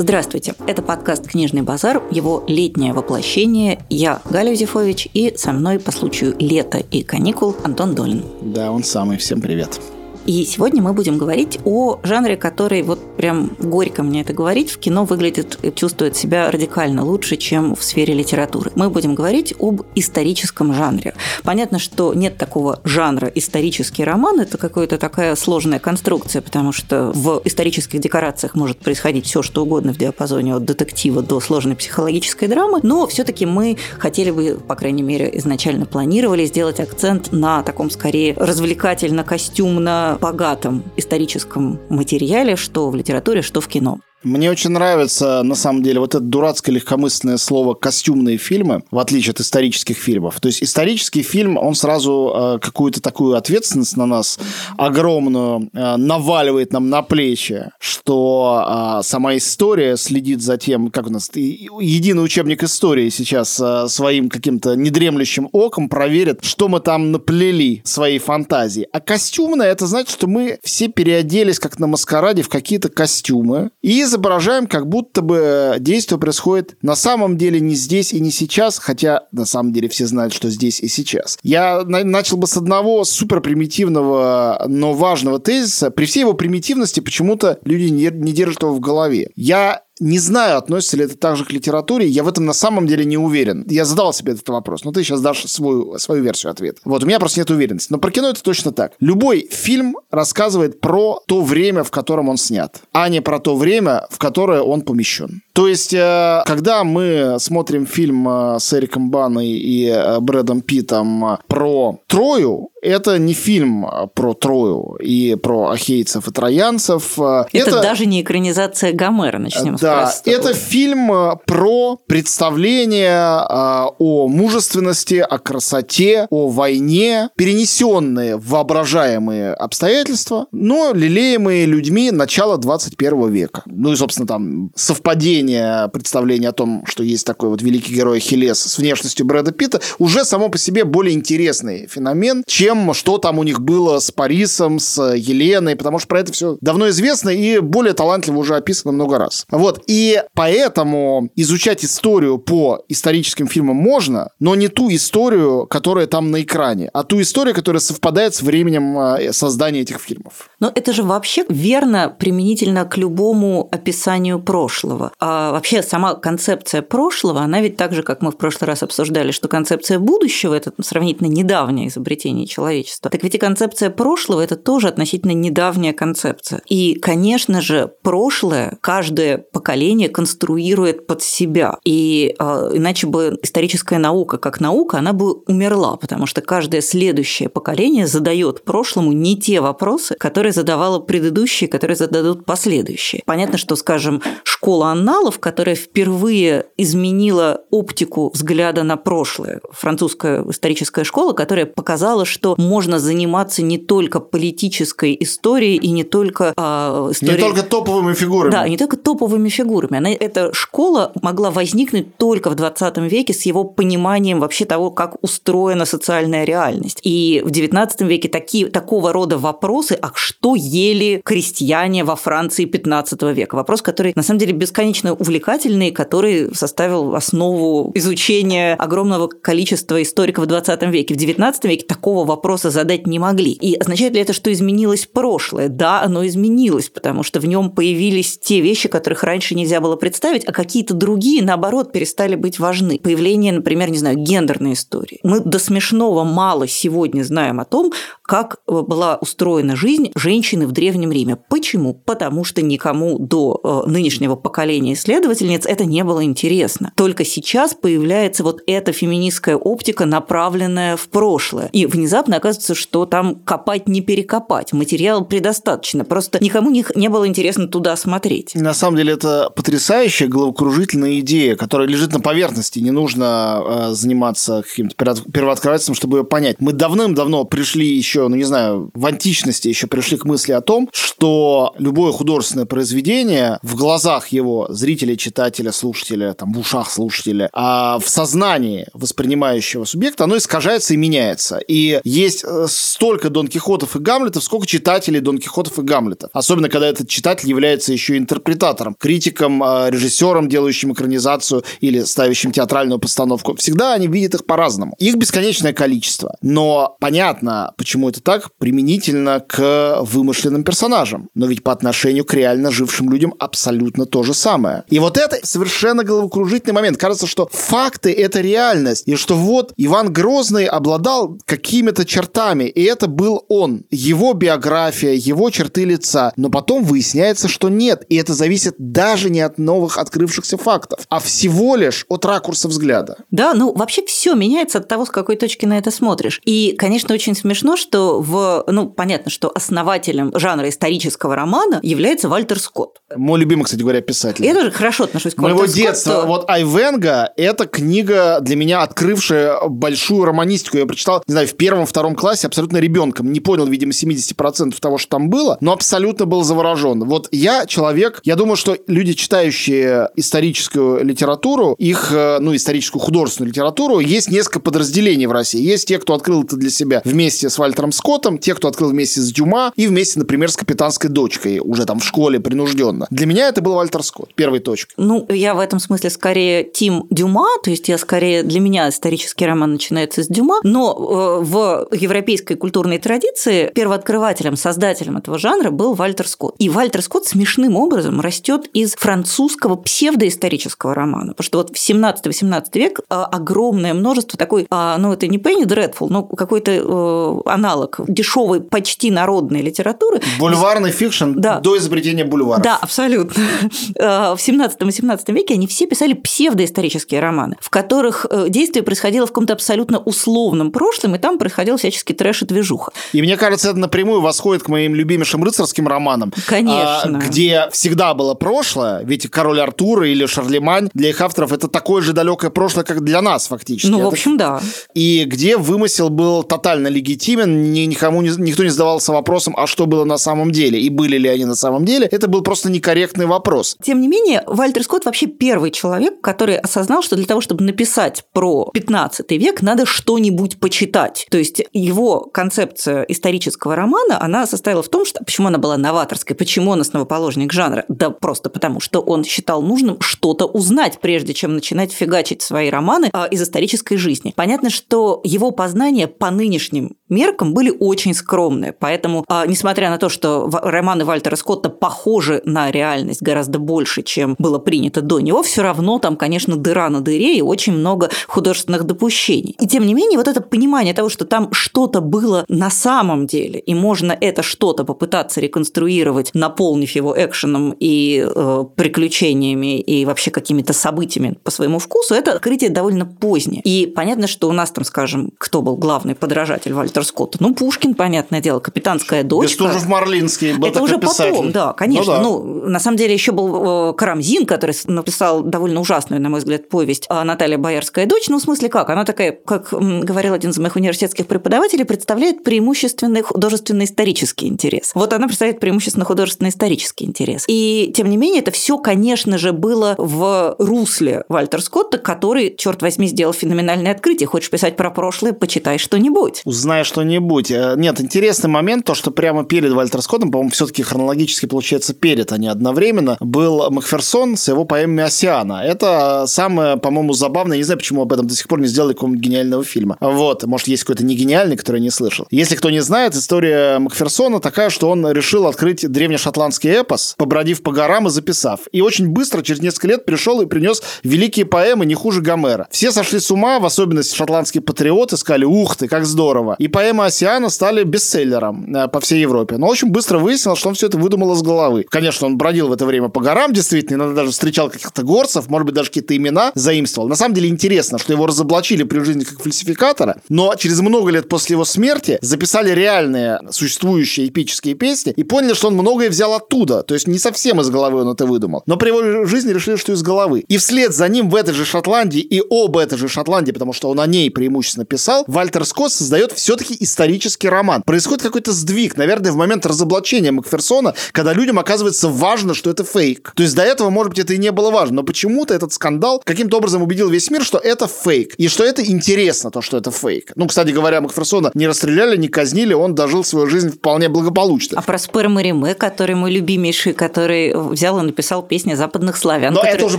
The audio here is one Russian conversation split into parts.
Здравствуйте, это подкаст «Книжный базар», его летнее воплощение. Я Галя Юзефович и со мной по случаю лета и каникул Антон Долин. Да, он самый. Всем привет. И сегодня мы будем говорить о жанре, который вот прям горько мне это говорить, в кино выглядит и чувствует себя радикально лучше, чем в сфере литературы. Мы будем говорить об историческом жанре. Понятно, что нет такого жанра исторический роман, это какая-то такая сложная конструкция, потому что в исторических декорациях может происходить все, что угодно в диапазоне от детектива до сложной психологической драмы, но все-таки мы хотели бы, по крайней мере, изначально планировали сделать акцент на таком скорее развлекательно-костюмно богатом историческом материале, что в литературе, что в кино. Мне очень нравится, на самом деле, вот это дурацкое легкомысленное слово «костюмные фильмы», в отличие от исторических фильмов. То есть исторический фильм, он сразу э, какую-то такую ответственность на нас огромную э, наваливает нам на плечи, что э, сама история следит за тем, как у нас единый учебник истории сейчас э, своим каким-то недремлющим оком проверит, что мы там наплели своей фантазии. А костюмное, это значит, что мы все переоделись как на маскараде в какие-то костюмы и изображаем, как будто бы действие происходит на самом деле не здесь и не сейчас, хотя на самом деле все знают, что здесь и сейчас. Я на- начал бы с одного супер примитивного, но важного тезиса. При всей его примитивности почему-то люди не, не держат его в голове. Я не знаю, относится ли это также к литературе, я в этом на самом деле не уверен. Я задал себе этот вопрос, но ты сейчас дашь свою, свою версию ответа. Вот, у меня просто нет уверенности. Но про кино это точно так. Любой фильм рассказывает про то время, в котором он снят, а не про то время, в которое он помещен. То есть, э, когда мы смотрим фильм э, с Эриком Баной и э, Брэдом Питом про Трою, это не фильм про Трою и про ахейцев и троянцев. Это, это даже не экранизация Гомера, начнем да, с Да, это фильм про представление о мужественности, о красоте, о войне, перенесенные в воображаемые обстоятельства, но лелеемые людьми начала 21 века. Ну и, собственно, там совпадение представление о том, что есть такой вот великий герой Хелес с внешностью Брэда Питта, уже само по себе более интересный феномен, чем что там у них было с Парисом, с Еленой, потому что про это все давно известно и более талантливо уже описано много раз. Вот, и поэтому изучать историю по историческим фильмам можно, но не ту историю, которая там на экране, а ту историю, которая совпадает с временем э, создания этих фильмов. Но это же вообще верно применительно к любому описанию прошлого. А вообще сама концепция прошлого, она ведь так же, как мы в прошлый раз обсуждали, что концепция будущего – это сравнительно недавнее изобретение человечества, так ведь и концепция прошлого – это тоже относительно недавняя концепция. И, конечно же, прошлое каждое поколение конструирует под себя. И э, иначе бы историческая наука как наука, она бы умерла, потому что каждое следующее поколение задает прошлому не те вопросы, которые задавало предыдущие, которые зададут последующие. Понятно, что, скажем, школа Аннала журналов, которая впервые изменила оптику взгляда на прошлое. Французская историческая школа, которая показала, что можно заниматься не только политической историей и не только э, историей... Не только топовыми фигурами. Да, не только топовыми фигурами. Она, эта школа могла возникнуть только в 20 веке с его пониманием вообще того, как устроена социальная реальность. И в 19 веке такие, такого рода вопросы, а что ели крестьяне во Франции 15 века? Вопрос, который на самом деле бесконечно увлекательный, который составил основу изучения огромного количества историков в 20 веке. В 19 веке такого вопроса задать не могли. И означает ли это, что изменилось прошлое? Да, оно изменилось, потому что в нем появились те вещи, которых раньше нельзя было представить, а какие-то другие, наоборот, перестали быть важны. Появление, например, не знаю, гендерной истории. Мы до смешного мало сегодня знаем о том, как была устроена жизнь женщины в Древнем Риме. Почему? Потому что никому до э, нынешнего поколения исследовательниц это не было интересно. Только сейчас появляется вот эта феминистская оптика, направленная в прошлое. И внезапно оказывается, что там копать не перекопать. Материала предостаточно. Просто никому не было интересно туда смотреть. На самом деле это потрясающая головокружительная идея, которая лежит на поверхности. Не нужно э, заниматься каким-то первооткрывательством, чтобы ее понять. Мы давным-давно пришли еще, ну не знаю, в античности еще пришли к мысли о том, что любое художественное произведение в глазах глазах его зрителя, читателя, слушателя, там, в ушах слушателя, а в сознании воспринимающего субъекта оно искажается и меняется. И есть э, столько Дон Кихотов и Гамлетов, сколько читателей Дон Кихотов и Гамлетов. Особенно, когда этот читатель является еще интерпретатором, критиком, э, режиссером, делающим экранизацию или ставящим театральную постановку. Всегда они видят их по-разному. Их бесконечное количество. Но понятно, почему это так, применительно к вымышленным персонажам. Но ведь по отношению к реально жившим людям абсолютно то же самое. И вот это совершенно головокружительный момент. Кажется, что факты — это реальность. И что вот Иван Грозный обладал какими-то чертами, и это был он. Его биография, его черты лица. Но потом выясняется, что нет. И это зависит даже не от новых открывшихся фактов, а всего лишь от ракурса взгляда. Да, ну вообще все меняется от того, с какой точки на это смотришь. И, конечно, очень смешно, что в... Ну, понятно, что основателем жанра исторического романа является Вальтер Скотт. Мой любимый, кстати говоря, писатель. Я тоже хорошо отношусь к Моего Вальтеру детства. Скотту. Вот Айвенга – это книга для меня, открывшая большую романистику. Я прочитал, не знаю, в первом-втором классе абсолютно ребенком. Не понял, видимо, 70% того, что там было, но абсолютно был заворожен. Вот я человек, я думаю, что люди, читающие историческую литературу, их, э, ну, историческую художественную литературу, есть несколько подразделений в России. Есть те, кто открыл это для себя вместе с Вальтером Скоттом, те, кто открыл вместе с Дюма и вместе, например, с капитанской дочкой, уже там в школе принужденно. Для меня это был Вальтер Скотт, первой точкой. Ну, я в этом смысле скорее Тим Дюма, то есть я скорее, для меня исторический роман начинается с Дюма, но э, в европейской культурной традиции первооткрывателем, создателем этого жанра был Вальтер Скотт. И Вальтер Скотт смешным образом растет из французского псевдоисторического романа, потому что вот в 17-18 век э, огромное множество такой, э, ну, это не Пенни Дредфул, но какой-то э, аналог дешевой, почти народной литературы. Бульварный fiction Да. до изобретения бульвара. Да, абсолютно. Э, В 17-18 веке они все писали псевдоисторические романы, в которых действие происходило в каком-то абсолютно условном прошлом, и там происходил всяческий трэш и движуха. И мне кажется, это напрямую восходит к моим любимейшим рыцарским романам. Конечно. а, где всегда было прошлое, ведь король Артур или Шарлемань для их авторов это такое же далекое прошлое, как для нас фактически. Ну, в Это- общем, да. И где вымысел был тотально легитимен, ни- никому не, никто не задавался вопросом, а что было на самом деле, и были ли они на самом деле. Это был просто некорректный вопрос. Тем не менее, Вальтер Скотт вообще первый человек, который осознал, что для того, чтобы написать про 15 век, надо что-нибудь почитать. То есть его концепция исторического романа, она состояла в том, что почему она была новаторской, почему он основоположник жанра? Да просто потому, что он считал нужным что-то узнать, прежде чем начинать фигачить свои романы а, из исторической жизни. Понятно, что его познания по нынешним меркам были очень скромные, поэтому, а, несмотря на то, что романы Вальтера Скотта похожи на реальность гораздо больше, чем было принято до него, все равно там, конечно, дыра на дыре и очень много художественных допущений. И тем не менее, вот это понимание того, что там что-то было на самом деле, и можно это что-то попытаться реконструировать, наполнив его экшеном и э, приключениями и вообще какими-то событиями по своему вкусу, это открытие довольно позднее. И понятно, что у нас там, скажем, кто был главный подражатель Вальтера Скотта? Ну, Пушкин, понятное дело, «Капитанская дочка». Бестужев-Марлинский был Это такой уже писатель. потом, да, конечно. Ну Ну, да. на самом деле еще был э, Карамзин, который написал довольно ужасную, на мой взгляд, повесть а, «Наталья Боярская дочь». Ну, в смысле как? Она такая, как говорил один из моих университетских преподавателей, представляет преимущественный художественно-исторический интерес. Вот она представляет преимущественно художественно-исторический интерес. И, тем не менее, это все, конечно же, было в русле Вальтер Скотта, который, черт возьми, сделал феноменальное открытие. Хочешь писать про прошлое, почитай что-нибудь. Узнай что-нибудь. Э, Нет, интересный момент, то, что прямо перед Вальтер Скоттом, по-моему, все-таки хронологически получается перед, а не одновременно, был Макферсон с его поэмами «Осиана». Это самое, по-моему, забавное. Не знаю, почему об этом до сих пор не сделали какого-нибудь гениального фильма. Вот, может, есть какой-то не гениальный, который я не слышал. Если кто не знает, история Макферсона такая, что он решил открыть древнешотландский эпос, побродив по горам и записав. И очень быстро, через несколько лет, пришел и принес великие поэмы не хуже Гомера. Все сошли с ума, в особенности шотландские патриоты, сказали, ух ты, как здорово. И поэмы Осиана стали бестселлером э, по всей Европе. Но очень быстро выяснилось, что он все это выдумал из головы. Конечно, он бродил в это время по горам, действительно, иногда даже встречал каких-то горцев, может быть, даже какие-то имена заимствовал. На самом деле интересно, что его разоблачили при жизни как фальсификатора, но через много лет после его смерти записали реальные существующие эпические песни и поняли, что он многое взял оттуда. То есть не совсем из головы он это выдумал. Но при его жизни решили, что из головы. И вслед за ним в этой же Шотландии и об этой же Шотландии, потому что он о ней преимущественно писал, Вальтер Скотт создает все-таки некий исторический роман. Происходит какой-то сдвиг, наверное, в момент разоблачения Макферсона, когда людям оказывается важно, что это фейк. То есть до этого, может быть, это и не было важно, но почему-то этот скандал каким-то образом убедил весь мир, что это фейк, и что это интересно, то, что это фейк. Ну, кстати говоря, Макферсона не расстреляли, не казнили, он дожил свою жизнь вполне благополучно. А про Спэр Мариме, который мой любимейший, который взял и написал песни западных славян. Но который... это уже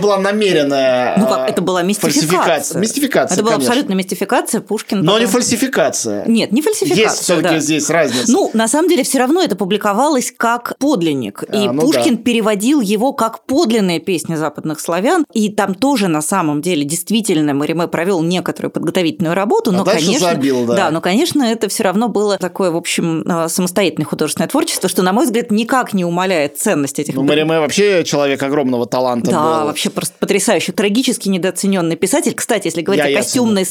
была намеренная Ну как, это была мистификация. Мистификация, Это была конечно. абсолютно мистификация. Пушкин Но потом- не фальсификация. Нет, не фальсификация. Есть все-таки да. здесь разница. Ну, на самом деле, все равно это публиковалось как подлинник. и А, ну Пушкин да. переводил его как подлинные песни западных славян. И там тоже, на самом деле, действительно, Мариме провел некоторую подготовительную работу. А Но, конечно, забил, да. но, конечно, это все равно было такое, в общем, э, самостоятельное художественное творчество, что, на мой взгляд, никак не умаляет ценность этих Ну, Мариме вообще человек огромного таланта да, был. вообще просто потрясающий, трагически недооцененный писатель. Кстати, если говорить Я- о костюмной,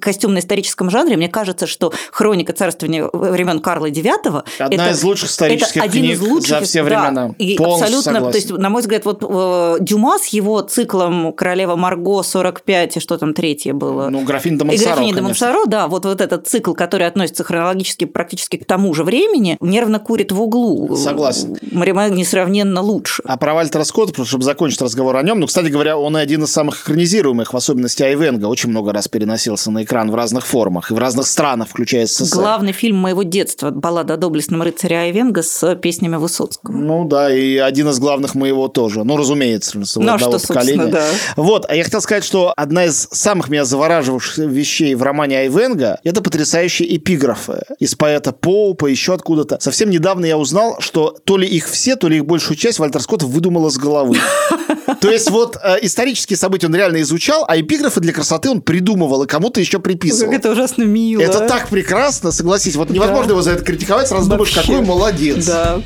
костюмно-историческом жанре, мне кажется, что хроника царствования времен Карла IX Одна из лучших исторических это один книг из лучших, за все да, времена. и Полностью абсолютно, согласен. то есть, на мой взгляд, вот э, Дюма с его циклом Королева Марго 45 и что там третье было. Ну, графин де И Монсоро, графиня де. Монсоро, да, вот, вот этот цикл, который относится хронологически практически к тому же времени, нервно курит в углу. Согласен. Марима несравненно лучше. А про Вальтера Скотта, просто чтобы закончить разговор о нем, ну, кстати говоря, он и один из самых экранизируемых, в особенности Айвенга, очень много раз переносился на экран в разных формах и в разных странах, включая СССР. Главный фильм моего детства «Баллада о доблестном рыцаре Айвенга» с песнями Высоцкого. Ну да, и один из главных моего тоже. Ну, разумеется, своего Ну, а одного что, поколения. да. Вот, а я хотел сказать, что одна из самых меня завораживавших вещей в романе Айвенга – это потрясающие эпиграфы из поэта Поупа, еще откуда-то. Совсем недавно я узнал, что то ли их все, то ли их большую часть Вальтер Скотт выдумал из головы. То есть вот э, исторические события он реально изучал, а эпиграфы для красоты он придумывал и кому-то еще приписывал. Как это ужасно мило. Это так прекрасно, согласись. Вот невозможно Да. его за это критиковать, сразу думаешь, Вообще. какой молодец. Да.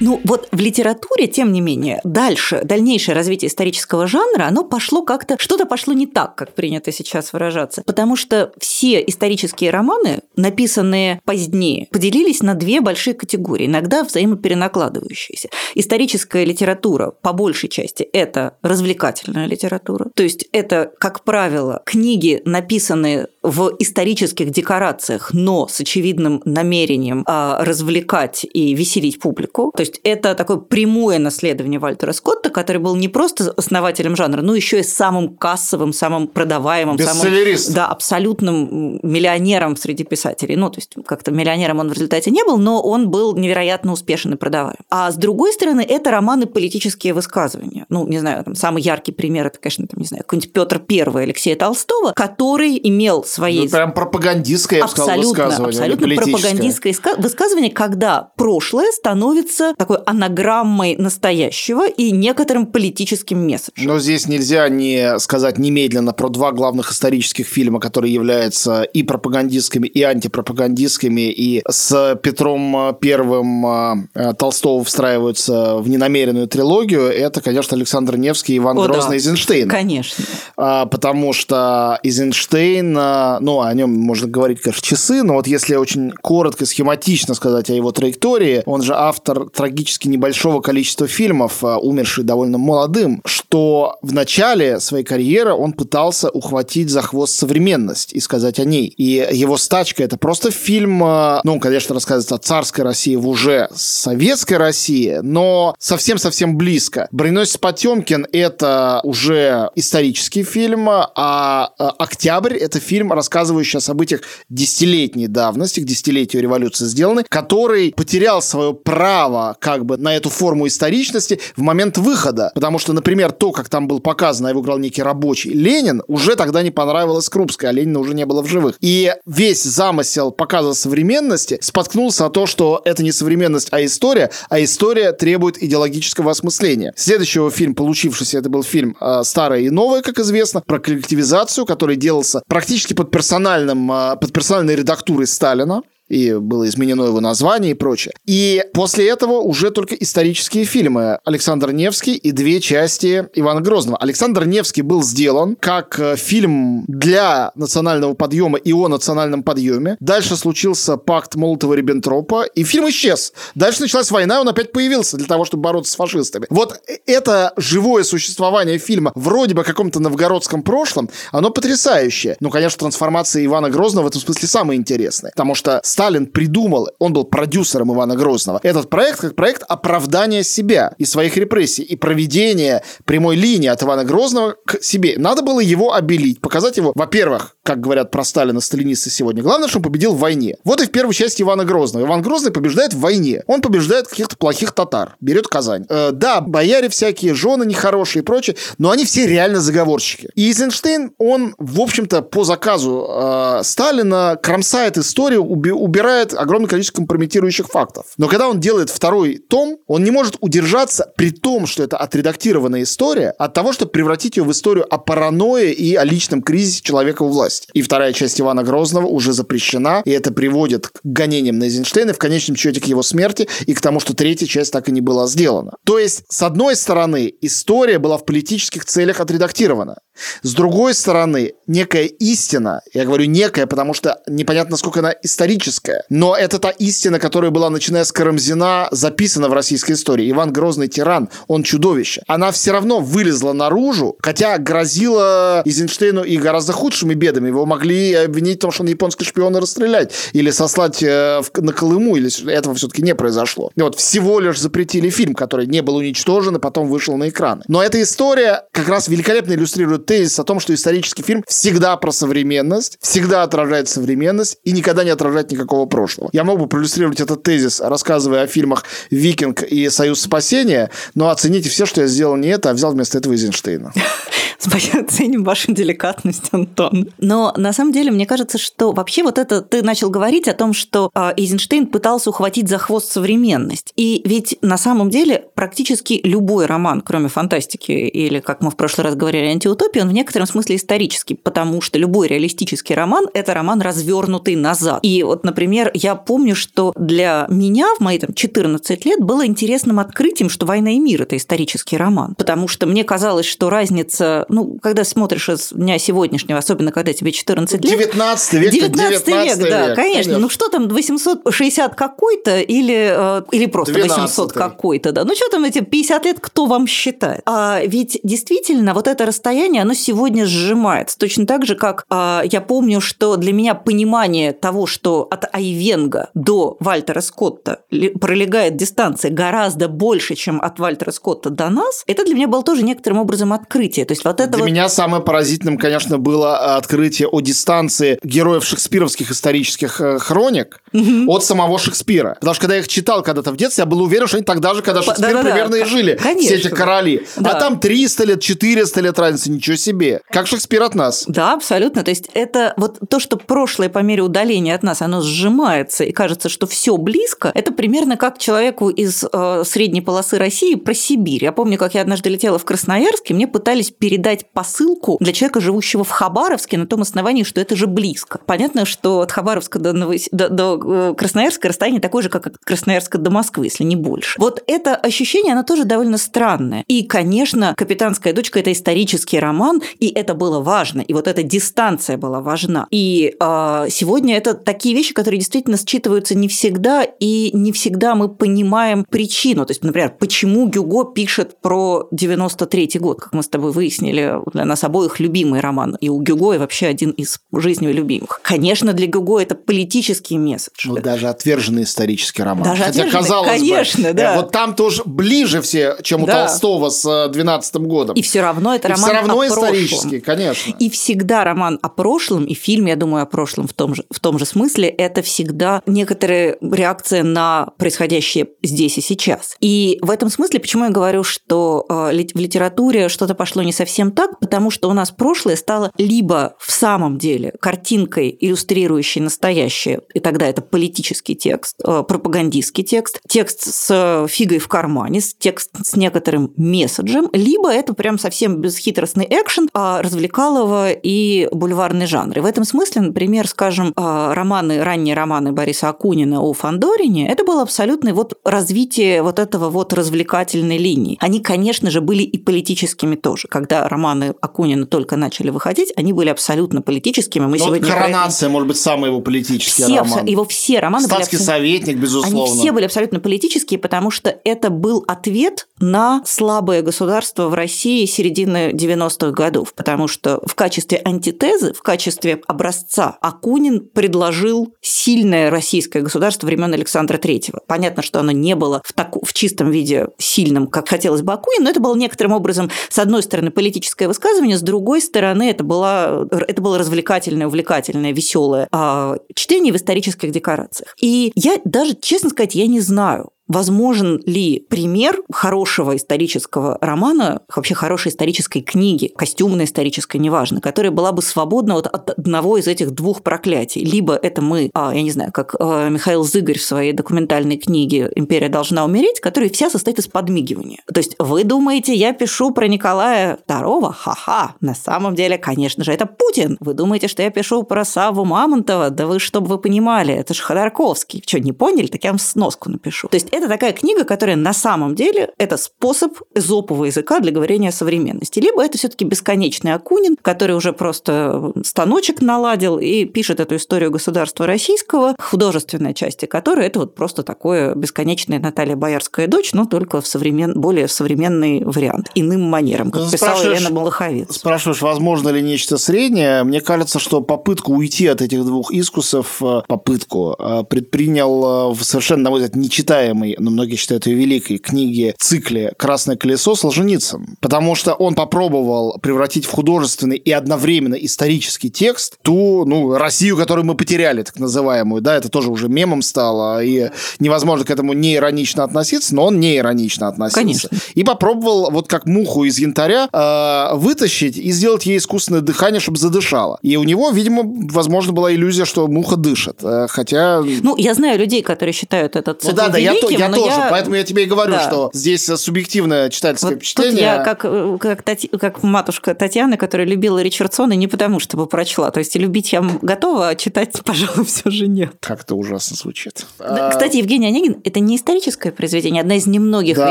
Ну вот в литературе, тем не менее, дальше, дальнейшее развитие исторического жанра, оно пошло как-то, что-то пошло не так, как принято сейчас выражаться. Потому что все исторические романы, написанные позднее, поделились на две большие категории, иногда взаимоперенакладывающиеся. Историческая литература, по большей части, это развлекательная литература. То есть это, как правило, книги, написанные в исторических декорациях, но с очевидным намерением а, развлекать и веселить публику. То есть это такое прямое наследование Вальтера Скотта, который был не просто основателем жанра, но еще и самым кассовым, самым продаваемым, самым да, абсолютным миллионером среди писателей. Ну, то есть как-то миллионером он в результате не был, но он был невероятно успешен и продаваем. А с другой стороны, это романы политические высказывания. Ну, не знаю, там самый яркий пример это, конечно, там, не знаю, какой-нибудь Петр I Алексея Толстого, который имел свои Ну, прям пропагандистское, я бы сказал, абсолютно, высказывание. а абсолютно пропагандистское высказывание, когда прошлое становится такой анаграммой настоящего и некоторым политическим месседжем. Но здесь нельзя не сказать немедленно про два главных исторических фильма, которые являются и пропагандистскими, и антипропагандистскими, и с Петром Первым э, Толстого встраиваются в ненамеренную трилогию. Это, конечно, Александр Невский Иван О, да. Грозный Эйзенштейн. Конечно. А, потому что Эйзенштейн, а, ну, о нем можно говорить, конечно, часы, но вот если очень коротко, схематично сказать о его траектории, он же автор трагически небольшого количества фильмов, а, умерший довольно молодым, что в начале своей карьеры он пытался ухватить за хвост современность и сказать о ней. И его «Стачка» — это просто фильм, а, ну, он, конечно, рассказывает о царской России в уже советской России, но совсем-совсем близко. «Броненосец Потемкин» — это уже исторический фильм, а а, «Октябрь» — это фильм, рассказывающий о событиях десятилетней давности, к десятилетию революции сделаны, который потерял свое право как бы на эту форму историчности в момент выхода. Потому что, например, то, как там был показано, его играл некий рабочий Ленин, уже тогда не понравилось Крупской, а Ленина уже не было в живых. И весь замысел показа современности споткнулся о то, что это не современность, а история, а история требует идеологического осмысления. Следующий фильм, получившийся, это был фильм э, «Старое и новое», как известно, про коллективизацию, который делался практически под персональным, э, под персональной редактурой Сталина. И было изменено его название и прочее. И после этого уже только исторические фильмы Александр Невский и две части Ивана Грозного. Александр Невский был сделан как э, фильм для национального подъема и о национальном подъеме. Дальше случился пакт Молотова-Риббентропа, и фильм исчез. Дальше началась война, он опять появился для того, чтобы бороться с фашистами. Вот это живое существование фильма вроде бы каком-то новгородском прошлом, оно потрясающее. Ну, конечно, трансформация Ивана Грозного в этом смысле самая интересная, потому что Сталин придумал, он был продюсером Ивана Грозного, этот проект как проект оправдания себя и своих репрессий, и проведения прямой линии от Ивана Грозного к себе. Надо было его обелить, показать его, во-первых, как говорят про Сталина сталинисты сегодня, главное, что он победил в войне. Вот и в первой части Ивана Грозного. Иван Грозный побеждает в войне. Он побеждает каких-то плохих татар, берет Казань. Э, да, бояре всякие, жены нехорошие и прочее, но они все реально заговорщики. И Эйзенштейн, он, в общем-то, по заказу э, Сталина кромсает историю, уби- убирает огромное количество компрометирующих фактов. Но когда он делает второй том, он не может удержаться, при том, что это отредактированная история, от того, чтобы превратить ее в историю о паранойе и о личном кризисе человека у власти. И вторая часть Ивана Грозного уже запрещена, и это приводит к гонениям на Эйзенштейна, в конечном счете к его смерти и к тому, что третья часть так и не была сделана. То есть, с одной стороны, история была в политических целях отредактирована. С другой стороны, некая истина, я говорю некая, потому что непонятно, насколько она историческая, но это та истина, которая была, начиная с Карамзина, записана в российской истории. Иван Грозный тиран, он чудовище. Она все равно вылезла наружу, хотя грозила Эйзенштейну и гораздо худшими бедами. Его могли обвинить в том, что он японский шпион и расстрелять, или сослать э, в, на Колыму, или этого все-таки не произошло. И вот всего лишь запретили фильм, который не был уничтожен и потом вышел на экраны. Но эта история как раз великолепно иллюстрирует тезис о том, что исторический фильм всегда про современность, всегда отражает современность и никогда не отражает никакого прошлого. Я мог бы проиллюстрировать этот тезис, рассказывая о фильмах «Викинг» и «Союз спасения», но оцените все, что я сделал не это, а взял вместо этого Эйзенштейна. Спасибо, ценим вашу деликатность, Антон. Но на самом деле, мне кажется, что вообще вот это ты начал говорить о том, что а, Эйзенштейн пытался ухватить за хвост современность. И ведь на самом деле практически любой роман, кроме фантастики или, как мы в прошлый раз говорили, антиутопии, он в некотором смысле исторический, потому что любой реалистический роман – это роман, развернутый назад. И вот, например, я помню, что для меня в мои там, 14 лет было интересным открытием, что «Война и мир» – это исторический роман, потому что мне казалось, что разница ну, когда смотришь из дня сегодняшнего, особенно когда тебе 14 лет... 19 век, 19 век, век, да, конечно. конечно. Ну, что там, 860 какой-то или, э, или просто 800 какой-то, да. Ну, что там эти 50 лет, кто вам считает? А ведь действительно вот это расстояние, оно сегодня сжимается. Точно так же, как а, я помню, что для меня понимание того, что от Айвенга до Вальтера Скотта пролегает дистанция гораздо больше, чем от Вальтера Скотта до нас, это для меня было тоже некоторым образом открытие. То есть вот это Для вот... меня самое поразительным, конечно, было открытие о дистанции героев шекспировских исторических э, хроник угу. от самого Шекспира. Потому что когда я их читал когда-то в детстве, я был уверен, что они тогда же, когда Шекспир да, да, примерно да. и жили. Конечно. Все эти короли. Да. А там 300 лет, 400 лет разницы, ничего себе. Как Шекспир от нас. Да, абсолютно. То есть это вот то, что прошлое по мере удаления от нас, оно сжимается и кажется, что все близко, это примерно как человеку из э, средней полосы России про Сибирь. Я помню, как я однажды летела в Красноярск, и мне пытались передать посылку для человека, живущего в Хабаровске, на том основании, что это же близко. Понятно, что от Хабаровска до, Новос... до, до э, Красноярска расстояние такое же, как от Красноярска до Москвы, если не больше. Вот это ощущение, оно тоже довольно странное. И, конечно, «Капитанская дочка» – это исторический роман, и это было важно, и вот эта дистанция была важна. И э, сегодня это такие вещи, которые действительно считываются не всегда, и не всегда мы понимаем причину. То есть, например, почему Гюго пишет про 93-й год, как мы с тобой выяснили для нас обоих любимый роман. И у Гюго вообще один из жизнью любимых. Конечно, для Гюго это политический месседж. Ну, даже отверженный исторический роман. Даже Хотя, казалось конечно, бы, да. Вот там тоже ближе все, чем у да. Толстого с 12 годом. И все равно это и роман все равно о исторический, конечно. И всегда роман о прошлом, и фильм, я думаю, о прошлом в том же, в том же смысле, это всегда некоторая реакция на происходящее здесь и сейчас. И в этом смысле, почему я говорю, что э, в литературе что-то пошло не совсем так, потому что у нас прошлое стало либо в самом деле картинкой, иллюстрирующей настоящее, и тогда это политический текст, э, пропагандистский текст, текст с фигой в кармане, текст с некоторым месседжем, либо это прям совсем бесхитростный экшен, а развлекалово и бульварный жанр. И в этом смысле, например, скажем, а, романы, ранние романы Бориса Акунина о Фандорине, это было абсолютное вот развитие вот этого вот развлекательной линии. Они, конечно же, были и политическими тоже. Когда романы Акунина только начали выходить, они были абсолютно политическими. Мы Но сегодня коронация, про... может быть, самый его политический все, роман. Его все романы Статский были абсолютно... советник, безусловно. Они все были абсолютно политические, потому что это был ответ на слабое государство в России середины 90-х годов, потому что в качестве антитезы, в качестве образца Акунин предложил сильное российское государство времен Александра Третьего. Понятно, что оно не было в, так, в чистом виде сильным, как хотелось бы Акунин, но это было некоторым образом, с одной стороны, политическое высказывание, с другой стороны, это было, это было развлекательное, увлекательное, веселое а, чтение в исторических декорациях. И я даже, честно сказать, я не знаю, Возможен ли пример хорошего исторического романа, вообще хорошей исторической книги, костюмной исторической, неважно, которая была бы свободна вот от одного из этих двух проклятий? Либо это мы, а, я не знаю, как а, Михаил Зыгорь в своей документальной книге «Империя должна умереть», которая вся состоит из подмигивания. То есть вы думаете, я пишу про Николая II? Ха-ха. На самом деле, конечно же, это Путин. Вы думаете, что я пишу про Саву Мамонтова? Да вы, чтобы вы понимали, это же Ходорковский. Что, не поняли? Так я вам сноску напишу. То есть это такая книга, которая на самом деле это способ эзопового языка для говорения о современности. Либо это все-таки бесконечный Акунин, который уже просто станочек наладил и пишет эту историю государства российского, художественной части которой это вот просто такое бесконечное Наталья Боярская дочь, но только в современ... более современный вариант, иным манером, как писала Елена Малаховец. Спрашиваешь, возможно ли нечто среднее? Мне кажется, что попытку уйти от этих двух искусов, э, попытку э, предпринял э, в совершенно, на мой взгляд, нечитаемый известной, но многие считают ее великой, книге, цикле «Красное колесо» Солженицын. Потому что он попробовал превратить в художественный и одновременно исторический текст ту, ну, Россию, которую мы потеряли, так называемую, да, это тоже уже мемом стало, и невозможно к этому не иронично относиться, но он не иронично относился. Конечно. И попробовал вот как муху из янтаря э, вытащить и сделать ей искусственное дыхание, чтобы задышала. И у него, видимо, возможно, была иллюзия, что муха дышит. Э, хотя... Ну, я знаю людей, которые считают этот цикл ну, да, да, великим, я, я тоже, я... поэтому я тебе и говорю, да. что здесь субъективное читательское вот впечатление. Тут я как, как, Тати... как матушка Татьяна, которая любила Ричардсона не потому, чтобы прочла. То есть любить я готова, а читать, пожалуй, все же нет. Как это ужасно звучит. Да, кстати, Евгений Онегин – это не историческое произведение, одна из немногих да,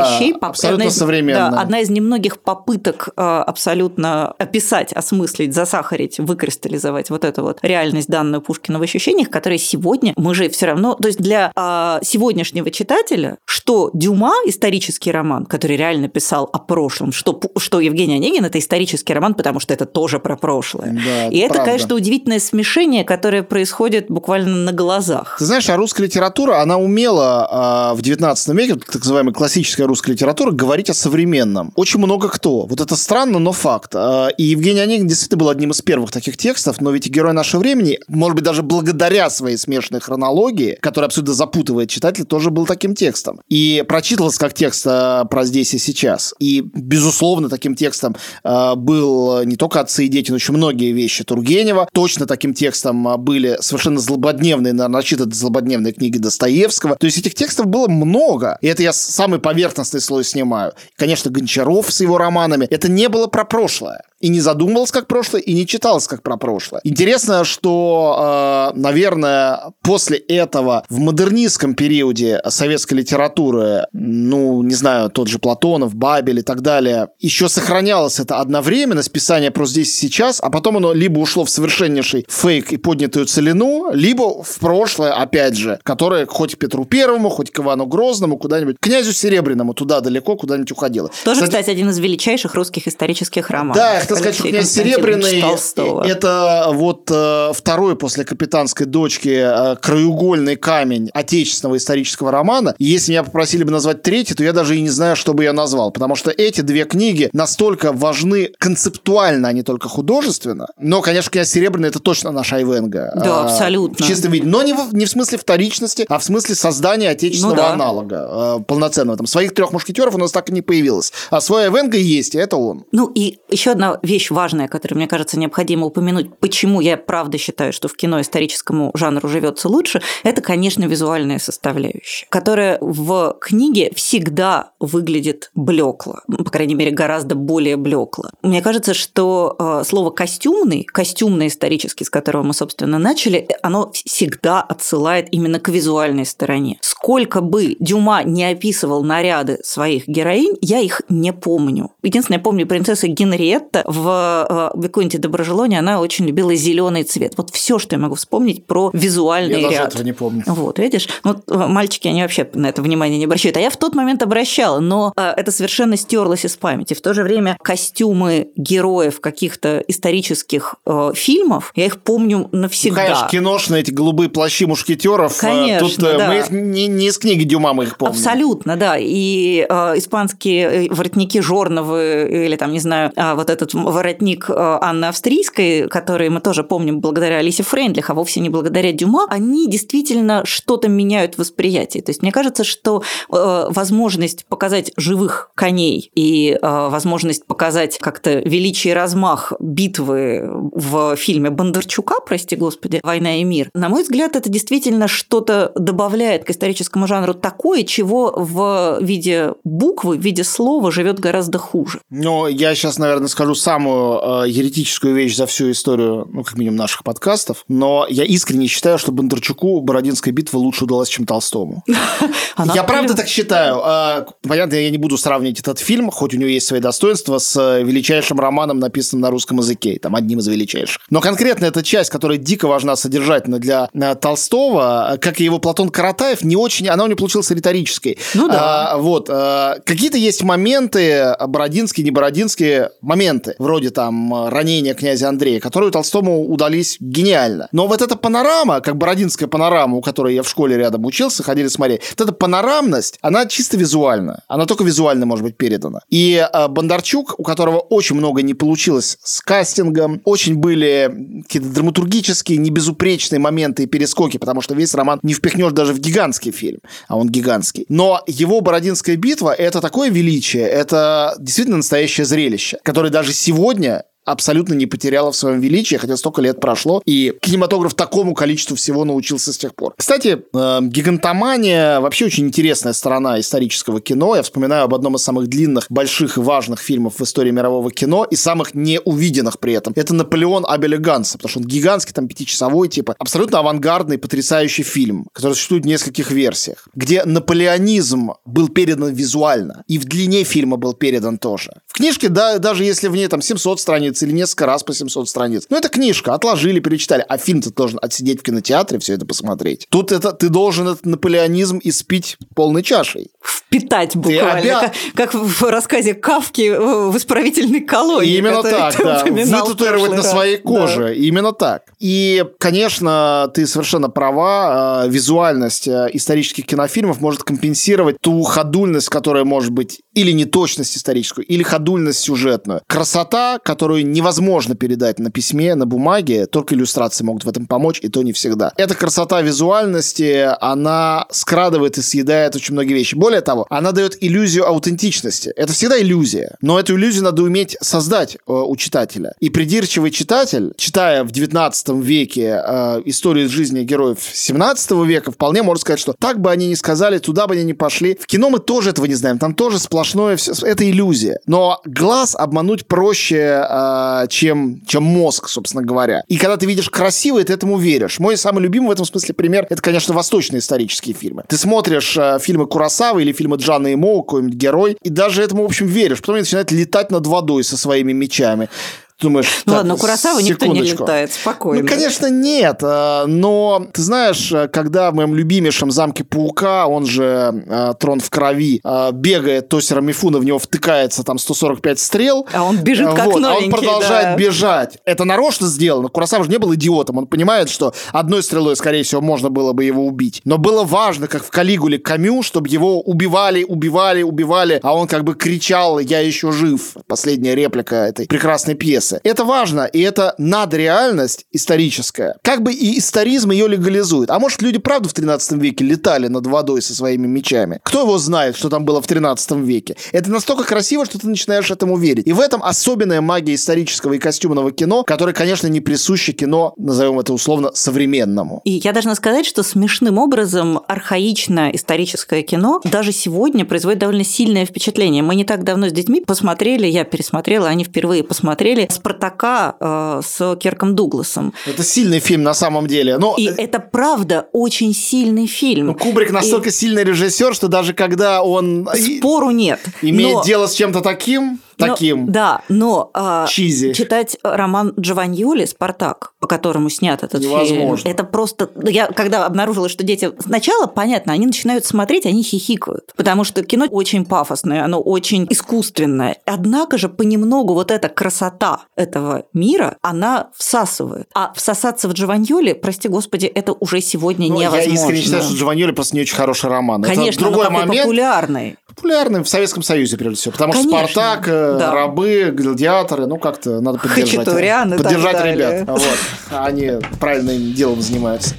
вещей. абсолютно одна из, современная. Да, одна из немногих попыток а, абсолютно описать, осмыслить, засахарить, выкристаллизовать вот эту вот реальность, данную Пушкина в ощущениях, которая сегодня мы же все равно... То есть для а, сегодняшнего читателя что Дюма – исторический роман, который реально писал о прошлом, что, что Евгений Онегин – это исторический роман, потому что это тоже про прошлое. Да, И это, правда. конечно, удивительное смешение, которое происходит буквально на глазах. Ты знаешь, а русская литература, она умела э, в 19 веке, так называемая классическая русская литература, говорить о современном. Очень много кто. Вот это странно, но факт. Э, и Евгений Онегин действительно был одним из первых таких текстов, но ведь герой нашего времени, может быть, даже благодаря своей смешанной хронологии, которая абсолютно запутывает читателя, тоже был таким текстом. И прочитывался как текст э, про здесь и сейчас. И, безусловно, таким текстом э, был не только «Отцы и дети», но еще многие вещи Тургенева. Точно таким текстом э, были совершенно злободневные, начитанные злободневные книги Достоевского. То есть этих текстов было много. И это я самый поверхностный слой снимаю. Конечно, Гончаров с его романами. Это не было про прошлое и не задумывался как прошлое, и не читалось как про прошлое. Интересно, что, э, наверное, после этого в модернистском периоде советской литературы, ну, не знаю, тот же Платонов, Бабель и так далее, еще сохранялось это одновременно, списание про здесь и сейчас, а потом оно либо ушло в совершеннейший фейк и поднятую целину, либо в прошлое, опять же, которое хоть к Петру Первому, хоть к Ивану Грозному, куда-нибудь, князю Серебряному туда далеко куда-нибудь уходило. Тоже, кстати, кстати один из величайших русских исторических романов. Да, хотел сказать, что князь Серебряный – это вот э, второй после «Капитанской дочки» э, краеугольный камень отечественного исторического романа. И если меня попросили бы назвать третий, то я даже и не знаю, что бы я назвал, потому что эти две книги настолько важны концептуально, а не только художественно. Но, конечно, «Князь Серебряный» – это точно наш Айвенга. Да, абсолютно. В чистом виде. Но не в, не в смысле вторичности, а в смысле создания отечественного ну, да. аналога э, полноценного. Там своих трех мушкетеров у нас так и не появилось. А свой Айвенга есть, и это он. Ну и еще одна вещь важная, которую, мне кажется, необходимо упомянуть, почему я правда считаю, что в кино историческому жанру живется лучше, это, конечно, визуальная составляющая, которая в книге всегда выглядит блекло, по крайней мере, гораздо более блекло. Мне кажется, что э, слово «костюмный», костюмный исторический, с которого мы, собственно, начали, оно всегда отсылает именно к визуальной стороне. Сколько бы Дюма не описывал наряды своих героинь, я их не помню. Единственное, я помню принцесса Генриетта в э, Виконте Доброжелоне, она очень любила зеленый цвет. Вот все, что я могу вспомнить про визуальный я ряд. даже этого не помню. Вот, видишь? Ну, мальчики, они вообще на это внимание не обращают. А я в тот момент обращала, но э, это совершенно стерлось из памяти. В то же время костюмы героев каких-то исторических э, фильмов, я их помню навсегда. Ну, конечно, киношные эти голубые плащи мушкетеров. Конечно, Тут да. мы их не, не из книги Дюма мы их помним. Абсолютно, да. И э, испанские воротники Жорновы или там, не знаю, э, вот этот воротник э, Анны Австрийской, который мы тоже помним благодаря Алисе Фрейндлих, а вовсе не благодаря Дюма, они действительно что-то меняют в восприятии. То есть мне кажется, что э, возможность показать живых коней и э, возможность показать как-то величие размах битвы в фильме Бондарчука, прости господи, «Война и мир», на мой взгляд, это действительно что-то добавляет к историческому жанру такое, чего в виде буквы, в виде слова живет гораздо хуже. Ну, я сейчас, наверное, скажу самую э, еретическую вещь за всю историю, ну, как минимум, наших подкастов, но я искренне считаю, что Бондарчуку Бородинская битва лучше удалась, чем Толстому. Я правда так считаю. А, понятно, я не буду сравнивать этот фильм, хоть у него есть свои достоинства, с величайшим романом, написанным на русском языке, там, одним из величайших. Но конкретно эта часть, которая дико важна содержательно для э, Толстого, как и его Платон Каратаев, не очень, она у него получилась риторической. Ну да. А, вот. Какие-то есть моменты, бородинские, не бородинские моменты, вроде там ранения князя Андрея, которые Толстому удались гениально. Но вот эта панорама, как бородинская панорама, у которой я в школе рядом учился, ходили смотреть, вот эта панорамность, она чисто визуальна. Она только визуально может быть передана. И э, Бондарчук, у которого очень много не получилось с кастингом, очень были какие-то драматургические, небезупречные моменты и перескоки, потому что весь роман не впихнешь даже в гигантский фильм, а он гигантский. Но его «Бородинская битва» — это такое величие, это действительно настоящее зрелище, которое даже сегодня абсолютно не потеряла в своем величии, хотя столько лет прошло, и кинематограф такому количеству всего научился с тех пор. Кстати, э, гигантомания вообще очень интересная сторона исторического кино. Я вспоминаю об одном из самых длинных, больших и важных фильмов в истории мирового кино и самых неувиденных при этом. Это «Наполеон Абеля Ганса», потому что он гигантский, там, пятичасовой, типа, абсолютно авангардный, потрясающий фильм, который существует в нескольких версиях, где наполеонизм был передан визуально, и в длине фильма был передан тоже. В книжке, да, даже если в ней там 700 страниц или несколько раз по 700 страниц. Ну, это книжка, отложили, перечитали. А фильм ты должен отсидеть в кинотеатре, все это посмотреть. Тут это ты должен этот наполеонизм испить полной чашей. Впитать буквально. Обя... Как, как в рассказе Кавки в исправительной колонии. Именно так, да. Вытатуировать на своей коже. Да. Именно так. И, конечно, ты совершенно права. А, визуальность а, исторических кинофильмов может компенсировать ту ходульность, которая может быть или неточность историческую, или ходульность сюжетную. Красота, которую невозможно передать на письме, на бумаге, только иллюстрации могут в этом помочь, и то не всегда. Эта красота визуальности, она скрадывает и съедает очень многие вещи. Более того, она дает иллюзию аутентичности. Это всегда иллюзия, но эту иллюзию надо уметь создать э, у читателя. И придирчивый читатель, читая в 19 веке э, историю жизни героев 17 века, вполне может сказать, что так бы они не сказали, туда бы они не пошли. В кино мы тоже этого не знаем, там тоже сплошное это иллюзия. Но глаз обмануть проще, э, чем, чем мозг, собственно говоря. И когда ты видишь красивое, ты этому веришь. Мой самый любимый в этом смысле пример, это, конечно, восточные исторические фильмы. Ты смотришь э, фильмы Курасавы или фильмы Джана и Моу, какой-нибудь герой, и даже этому, в общем, веришь. Потом они начинают летать над водой со своими мечами думаешь... Ну ладно, Курасава никто не летает, спокойно. Ну, конечно, нет. Э, но, ты знаешь, э, когда в моем любимейшем замке Паука, он же э, Трон в крови, бегает, Тосера Мифуна в него втыкается там 145 стрел. А он бежит как вот, новенький, А он продолжает да. бежать. Это нарочно сделано. Курасава же не был идиотом. Он понимает, что одной стрелой, скорее всего, можно было бы его убить. Но было важно, как в Калигуле Камю, чтобы его убивали, убивали, убивали, а он как бы кричал «Я еще жив». Последняя реплика этой прекрасной пьесы. Комплексы. Это важно, и это надреальность историческая. Как бы и историзм ее легализует. А может, люди правда в 13 веке летали над водой со своими мечами? Кто его знает, что там было в 13 веке? Это настолько красиво, что ты начинаешь этому верить. И в этом особенная магия исторического и костюмного кино, которое, конечно, не присуще кино, назовем это условно, современному. И я должна сказать, что смешным образом архаичное историческое кино даже сегодня производит довольно сильное впечатление. Мы не так давно с детьми посмотрели, я пересмотрела, они впервые посмотрели «Спартака» э, с Кирком Дугласом. Это сильный фильм на самом деле. Но... И это правда очень сильный фильм. Ну, Кубрик настолько и... сильный режиссер, что даже когда он... Спору нет. Имеет но... дело с чем-то таким, таким. Но, да, но а, Чизи. читать роман Джованьоли «Спартак», по которому снят этот Невозможно. фильм, это просто... Я когда обнаружила, что дети... Сначала, понятно, они начинают смотреть, они хихикают, потому что кино очень пафосное, оно очень искусственное. Однако же понемногу вот эта красота этого мира, она всасывает. А всосаться в Джованьоли, прости господи, это уже сегодня ну, невозможно. Я искренне считаю, что Джованьоли просто не очень хороший роман. Конечно, это другой но момент. популярный. Популярный в Советском Союзе, прежде всего. Потому Конечно, что Спартак, э, да. рабы, гладиаторы, ну как-то надо поддержать. Поддержать ребят. Вот. Они правильным делом занимаются.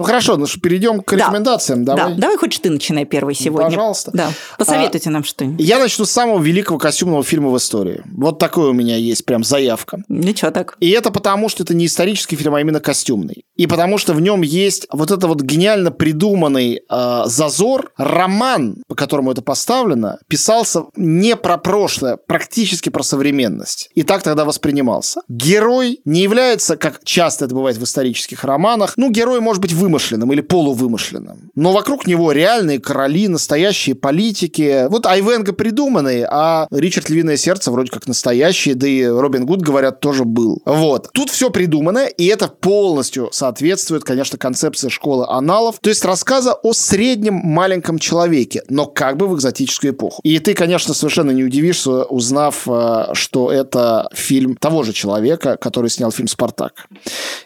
Ну хорошо, ну что, перейдем к рекомендациям. Да, давай. да. давай хоть ты начинай первый сегодня. Пожалуйста. Да. Посоветуйте а, нам что-нибудь. Я начну с самого великого костюмного фильма в истории. Вот такой у меня есть прям заявка. Ничего так. И это потому, что это не исторический фильм, а именно костюмный. И потому что в нем есть вот это вот гениально придуманный э, зазор. Роман, по которому это поставлено, писался не про прошлое, практически про современность. И так тогда воспринимался. Герой не является, как часто это бывает в исторических романах, ну, герой может быть вы вымышленным или полувымышленным. Но вокруг него реальные короли, настоящие политики. Вот Айвенго придуманный, а Ричард Львиное Сердце вроде как настоящий, да и Робин Гуд, говорят, тоже был. Вот. Тут все придумано, и это полностью соответствует, конечно, концепции школы аналов, то есть рассказа о среднем маленьком человеке, но как бы в экзотическую эпоху. И ты, конечно, совершенно не удивишься, узнав, э, что это фильм того же человека, который снял фильм «Спартак».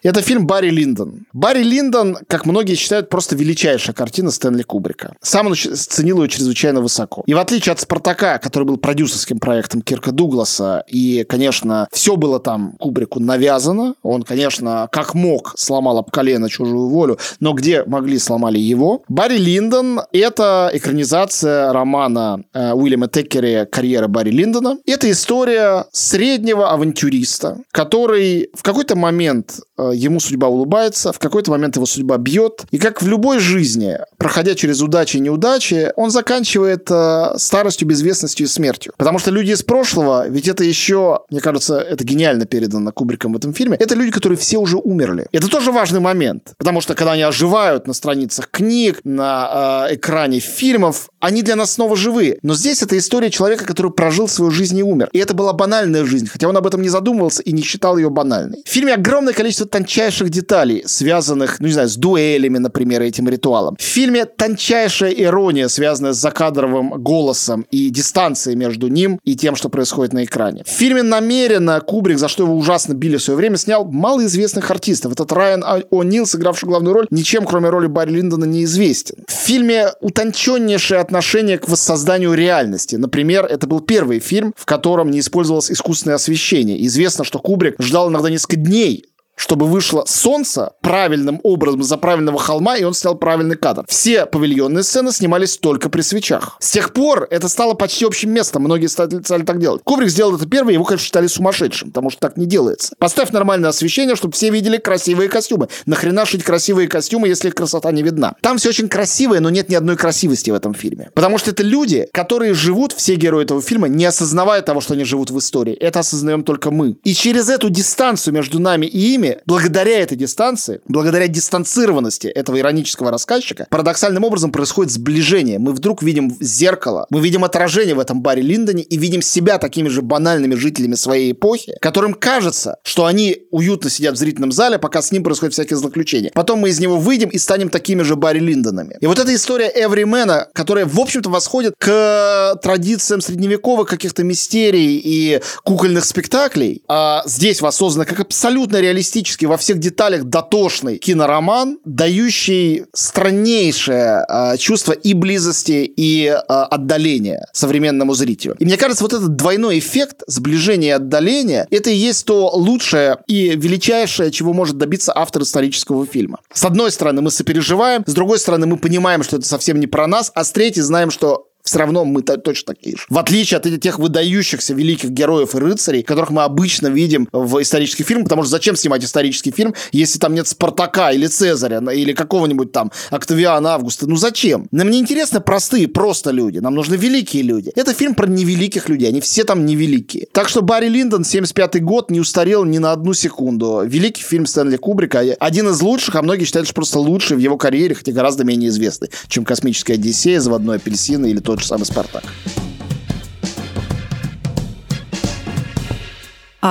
Это фильм Барри Линдон. Барри Линдон, как многие считают, просто величайшая картина Стэнли Кубрика. Сам он ценил ее чрезвычайно высоко. И в отличие от «Спартака», который был продюсерским проектом Кирка Дугласа, и, конечно, все было там Кубрику навязано, он, конечно, как мог сломал об колено чужую волю, но где могли, сломали его. Барри Линдон — это экранизация романа э, Уильяма Теккери «Карьера Барри Линдона». Это история среднего авантюриста, который в какой-то момент ему судьба улыбается, в какой-то момент его судьба бьет. И как в любой жизни, проходя через удачи и неудачи, он заканчивает э, старостью, безвестностью и смертью. Потому что люди из прошлого, ведь это еще, мне кажется, это гениально передано Кубриком в этом фильме, это люди, которые все уже умерли. Это тоже важный момент. Потому что когда они оживают на страницах книг, на э, экране фильмов, они для нас снова живы. Но здесь это история человека, который прожил свою жизнь и умер. И это была банальная жизнь, хотя он об этом не задумывался и не считал ее банальной. В фильме огромное количество тончайших деталей, связанных, ну не знаю, с дуэлями, например, этим ритуалом. В фильме тончайшая ирония, связанная с закадровым голосом и дистанцией между ним и тем, что происходит на экране. В фильме намеренно Кубрик, за что его ужасно били в свое время, снял малоизвестных артистов. Этот Райан О'Нил, сыгравший главную роль, ничем, кроме роли Барри Линдона, не известен. В фильме утонченнейшее отношение к воссозданию реальности. Например, это был первый фильм, в котором не использовалось искусственное освещение. Известно, что Кубрик ждал иногда несколько дней чтобы вышло солнце правильным образом за правильного холма, и он снял правильный кадр. Все павильонные сцены снимались только при свечах. С тех пор это стало почти общим местом. Многие стали, стали так делать. Кубрик сделал это первый, его, конечно, считали сумасшедшим, потому что так не делается. Поставь нормальное освещение, чтобы все видели красивые костюмы. Нахрена шить красивые костюмы, если их красота не видна? Там все очень красивое, но нет ни одной красивости в этом фильме. Потому что это люди, которые живут, все герои этого фильма, не осознавая того, что они живут в истории. Это осознаем только мы. И через эту дистанцию между нами и ими фильме, благодаря этой дистанции, благодаря дистанцированности этого иронического рассказчика, парадоксальным образом происходит сближение. Мы вдруг видим зеркало, мы видим отражение в этом баре Линдоне и видим себя такими же банальными жителями своей эпохи, которым кажется, что они уютно сидят в зрительном зале, пока с ним происходят всякие злоключения. Потом мы из него выйдем и станем такими же Барри Линдонами. И вот эта история Эвримена, которая, в общем-то, восходит к традициям средневековых каких-то мистерий и кукольных спектаклей, а здесь воссоздана как абсолютно реалистичная стилистически во всех деталях дотошный кинороман, дающий страннейшее э, чувство и близости, и э, отдаления современному зрителю. И мне кажется, вот этот двойной эффект сближения и отдаления, это и есть то лучшее и величайшее, чего может добиться автор исторического фильма. С одной стороны, мы сопереживаем, с другой стороны, мы понимаем, что это совсем не про нас, а с третьей знаем, что все равно мы точно такие же. В отличие от тех выдающихся великих героев и рыцарей, которых мы обычно видим в исторических фильмах, потому что зачем снимать исторический фильм, если там нет Спартака или Цезаря, или какого-нибудь там Октавиана Августа? Ну зачем? Нам не интересны простые просто люди, нам нужны великие люди. Это фильм про невеликих людей, они все там невеликие. Так что Барри Линдон, 75 год, не устарел ни на одну секунду. Великий фильм Стэнли Кубрика, один из лучших, а многие считают, что просто лучший в его карьере, хотя гораздо менее известный, чем «Космическая Одиссея», «Заводной апельсин» или то, тот же самый «Спартак».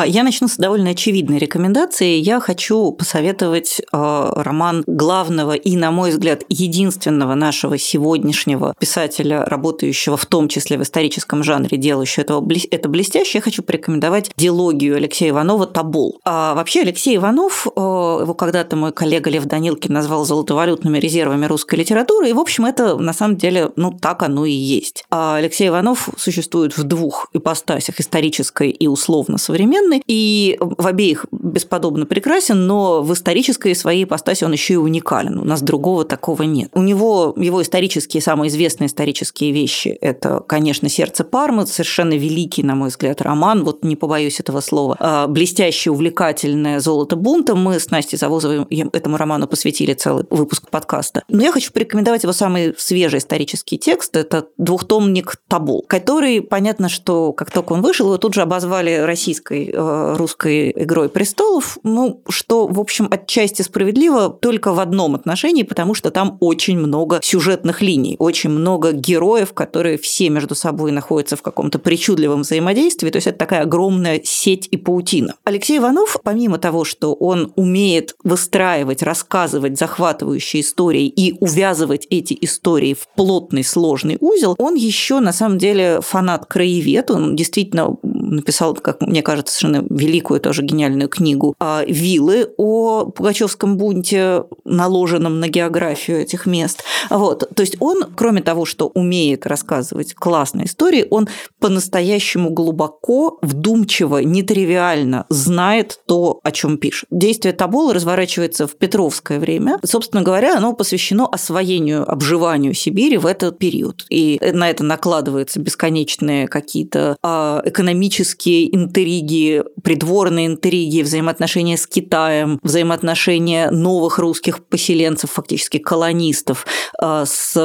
Я начну с довольно очевидной рекомендации. Я хочу посоветовать э, роман главного и, на мой взгляд, единственного нашего сегодняшнего писателя, работающего в том числе в историческом жанре, делающего этого, это блестяще. Я хочу порекомендовать диалогию Алексея Иванова «Табол». А вообще Алексей Иванов, э, его когда-то мой коллега Лев Данилкин назвал золотовалютными резервами русской литературы, и, в общем, это на самом деле, ну, так оно и есть. А Алексей Иванов существует в двух ипостасях, исторической и условно-современной, современный, и в обеих бесподобно прекрасен, но в исторической своей ипостаси он еще и уникален. У нас другого такого нет. У него его исторические, самые известные исторические вещи – это, конечно, «Сердце Пармы», совершенно великий, на мой взгляд, роман, вот не побоюсь этого слова, а, блестящее, увлекательное «Золото бунта». Мы с Настей Завозовой этому роману посвятили целый выпуск подкаста. Но я хочу порекомендовать его самый свежий исторический текст – это двухтомник «Табул», который, понятно, что как только он вышел, его тут же обозвали российской русской «Игрой престолов», ну, что, в общем, отчасти справедливо только в одном отношении, потому что там очень много сюжетных линий, очень много героев, которые все между собой находятся в каком-то причудливом взаимодействии, то есть это такая огромная сеть и паутина. Алексей Иванов, помимо того, что он умеет выстраивать, рассказывать захватывающие истории и увязывать эти истории в плотный, сложный узел, он еще на самом деле фанат краевед, он действительно написал, как мне кажется, совершенно великую тоже гениальную книгу а, «Виллы» о Пугачевском бунте, наложенном на географию этих мест. Вот. То есть он, кроме того, что умеет рассказывать классные истории, он по-настоящему глубоко, вдумчиво, нетривиально знает то, о чем пишет. Действие Табола разворачивается в Петровское время. Собственно говоря, оно посвящено освоению, обживанию Сибири в этот период. И на это накладываются бесконечные какие-то а, экономические интриги, придворные интриги, взаимоотношения с Китаем, взаимоотношения новых русских поселенцев, фактически колонистов, а, с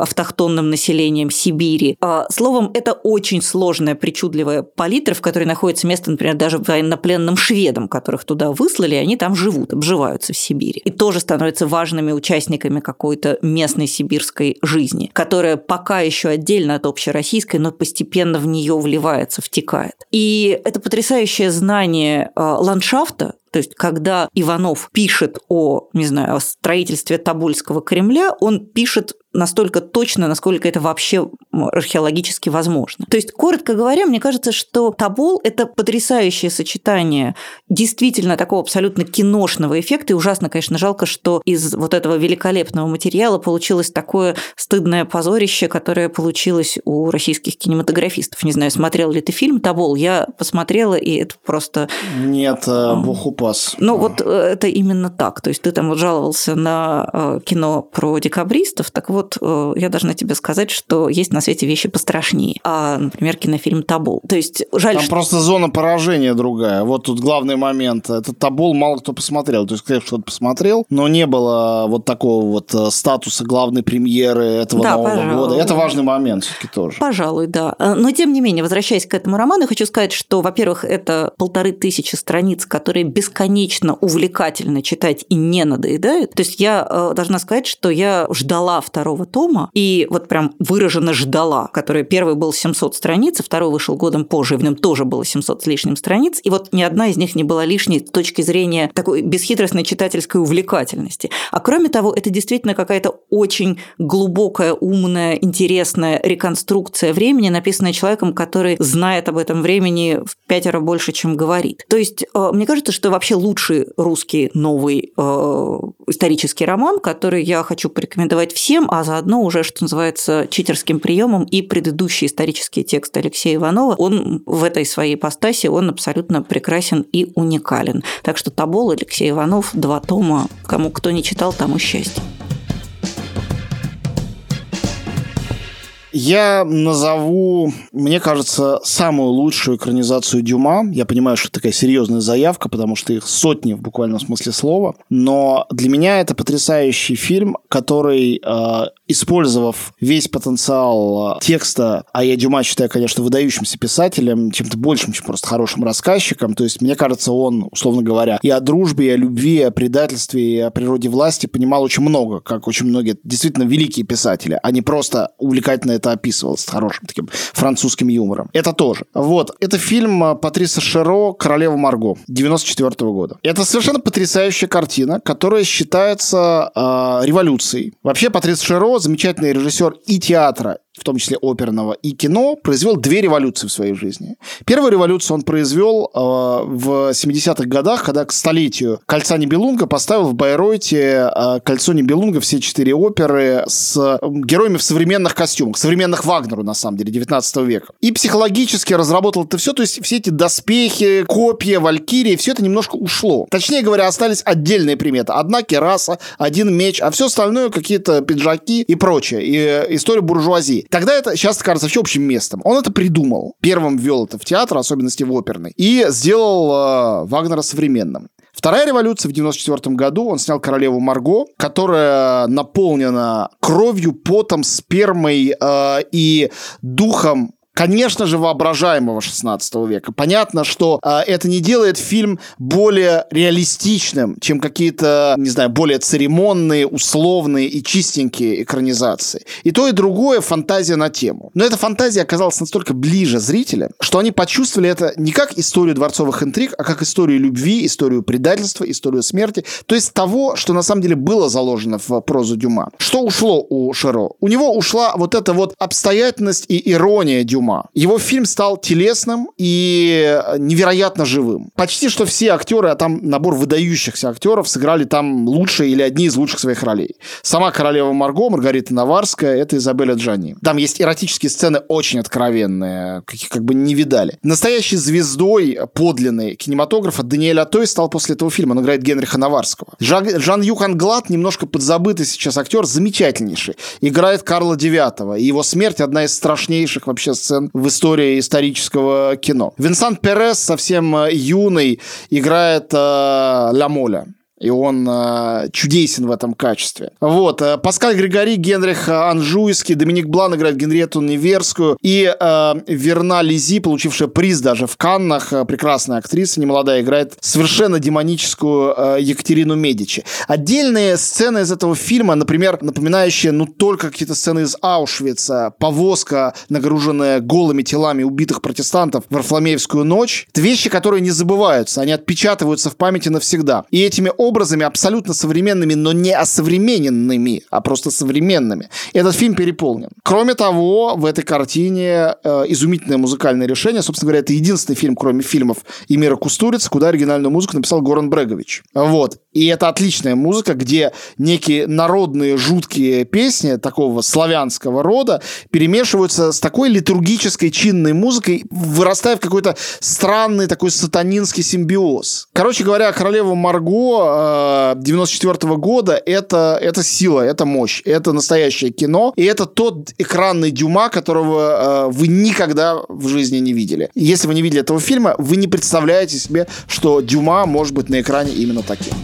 автохтонным населением Сибири. А, словом, это очень сложная, причудливая палитра, в которой находится место, например, даже военнопленным шведам, которых туда выслали, и они там живут, обживаются в Сибири. И тоже становятся важными участниками какой-то местной сибирской жизни, которая пока еще отдельно от общероссийской, но постепенно в нее вливается, втекает. И это потрясающе потрясающее знание э, ландшафта, то есть, когда Иванов пишет о, не знаю, о строительстве Тобольского Кремля, он пишет настолько точно, насколько это вообще археологически возможно. То есть, коротко говоря, мне кажется, что Тобол – это потрясающее сочетание действительно такого абсолютно киношного эффекта. И ужасно, конечно, жалко, что из вот этого великолепного материала получилось такое стыдное позорище, которое получилось у российских кинематографистов. Не знаю, смотрел ли ты фильм «Тобол»? Я посмотрела, и это просто... Нет, э, бог упас. Ну, вот э, это именно так. То есть, ты там жаловался на э, кино про декабристов, так вот, вот э, я должна тебе сказать, что есть на свете вещи пострашнее. А, например, кинофильм «Табул». То есть жаль, Там что... просто зона поражения другая. Вот тут главный момент. Этот «Табул» мало кто посмотрел. То есть, конечно, кто-то посмотрел, но не было вот такого вот э, статуса главной премьеры этого да, Нового пожалуй. года. Это важный момент все-таки тоже. Пожалуй, да. Э, но, тем не менее, возвращаясь к этому роману, хочу сказать, что, во-первых, это полторы тысячи страниц, которые бесконечно увлекательно читать и не надоедают. То есть я должна сказать, что я ждала второго второго тома, и вот прям выраженно ждала дала, который первый был 700 страниц, а второй вышел годом позже, и в нем тоже было 700 с лишним страниц, и вот ни одна из них не была лишней с точки зрения такой бесхитростной читательской увлекательности. А кроме того, это действительно какая-то очень глубокая, умная, интересная реконструкция времени, написанная человеком, который знает об этом времени в пятеро больше, чем говорит. То есть, э, мне кажется, что вообще лучший русский новый э, исторический роман, который я хочу порекомендовать всем, а заодно уже, что называется, читерским приемом и предыдущий исторический текст Алексея Иванова, он в этой своей постаси, он абсолютно прекрасен и уникален. Так что Табол, Алексей Иванов, два тома. Кому кто не читал, тому счастье. Я назову, мне кажется, самую лучшую экранизацию Дюма. Я понимаю, что это такая серьезная заявка, потому что их сотни в буквальном смысле слова. Но для меня это потрясающий фильм, который, э, использовав весь потенциал э, текста, а я Дюма считаю, конечно, выдающимся писателем, чем-то большим, чем просто хорошим рассказчиком. То есть, мне кажется, он, условно говоря, и о дружбе, и о любви, и о предательстве, и о природе власти понимал очень много, как очень многие действительно великие писатели, а не просто увлекательные это описывал с хорошим таким французским юмором. Это тоже. Вот. Это фильм э, Патриса Шеро «Королева Марго» 94 -го года. Это совершенно потрясающая картина, которая считается э, революцией. Вообще, Патрис Шеро замечательный режиссер и театра, в том числе оперного, и кино, произвел две революции в своей жизни. Первую революцию он произвел э, в 70-х годах, когда к столетию «Кольца Нибелунга» поставил в Байройте э, «Кольцо Нибелунга», все четыре оперы с героями в современных костюмах, современных Вагнеру, на самом деле, 19 века. И психологически разработал это все, то есть все эти доспехи, копья, валькирии, все это немножко ушло. Точнее говоря, остались отдельные приметы. Одна кераса, один меч, а все остальное какие-то пиджаки и прочее. И э, история буржуазии. Тогда это сейчас кажется вообще общим местом. Он это придумал. Первым ввел это в театр, особенности в оперный. И сделал э, Вагнера современным. Вторая революция в 94 году, он снял «Королеву Марго», которая наполнена кровью, потом, спермой э, и духом конечно же, воображаемого 16 века. Понятно, что э, это не делает фильм более реалистичным, чем какие-то, не знаю, более церемонные, условные и чистенькие экранизации. И то, и другое фантазия на тему. Но эта фантазия оказалась настолько ближе зрителя, что они почувствовали это не как историю дворцовых интриг, а как историю любви, историю предательства, историю смерти. То есть того, что на самом деле было заложено в прозу Дюма. Что ушло у Широ? У него ушла вот эта вот обстоятельность и ирония Дюма Дюма. Его фильм стал телесным и невероятно живым. Почти что все актеры, а там набор выдающихся актеров, сыграли там лучшие или одни из лучших своих ролей. Сама королева Марго, Маргарита Наварская, это Изабеля Джани. Там есть эротические сцены очень откровенные, каких как бы не видали. Настоящей звездой подлинной кинематографа Даниэль Атой стал после этого фильма. Он играет Генриха Наварского. Жан-Юхан Глад, немножко подзабытый сейчас актер, замечательнейший. Играет Карла Девятого. И его смерть одна из страшнейших вообще сцен сцен в истории исторического кино. Винсент Перес, совсем э, юный, играет э, Ла Моля и он э, чудесен в этом качестве. Вот. Э, Паскаль Григори, Генрих Анжуйский, Доминик Блан играет Генриету Неверскую и э, Верна Лизи, получившая приз даже в Каннах, э, прекрасная актриса, немолодая, играет совершенно демоническую э, Екатерину Медичи. Отдельные сцены из этого фильма, например, напоминающие, ну, только какие-то сцены из Аушвица, повозка, нагруженная голыми телами убитых протестантов в Варфломеевскую ночь, это вещи, которые не забываются, они отпечатываются в памяти навсегда. И этими образами абсолютно современными, но не осовремененными, а просто современными. Этот фильм переполнен. Кроме того, в этой картине э, изумительное музыкальное решение. Собственно говоря, это единственный фильм, кроме фильмов Эмира Кустурица, куда оригинальную музыку написал Горан Брегович. Вот. И это отличная музыка, где некие народные жуткие песни такого славянского рода перемешиваются с такой литургической чинной музыкой, вырастая в какой-то странный такой сатанинский симбиоз. Короче говоря, королева Марго 94 -го года это, это сила, это мощь, это настоящее кино, и это тот экранный Дюма, которого э, вы никогда в жизни не видели. Если вы не видели этого фильма, вы не представляете себе, что Дюма может быть на экране именно таким.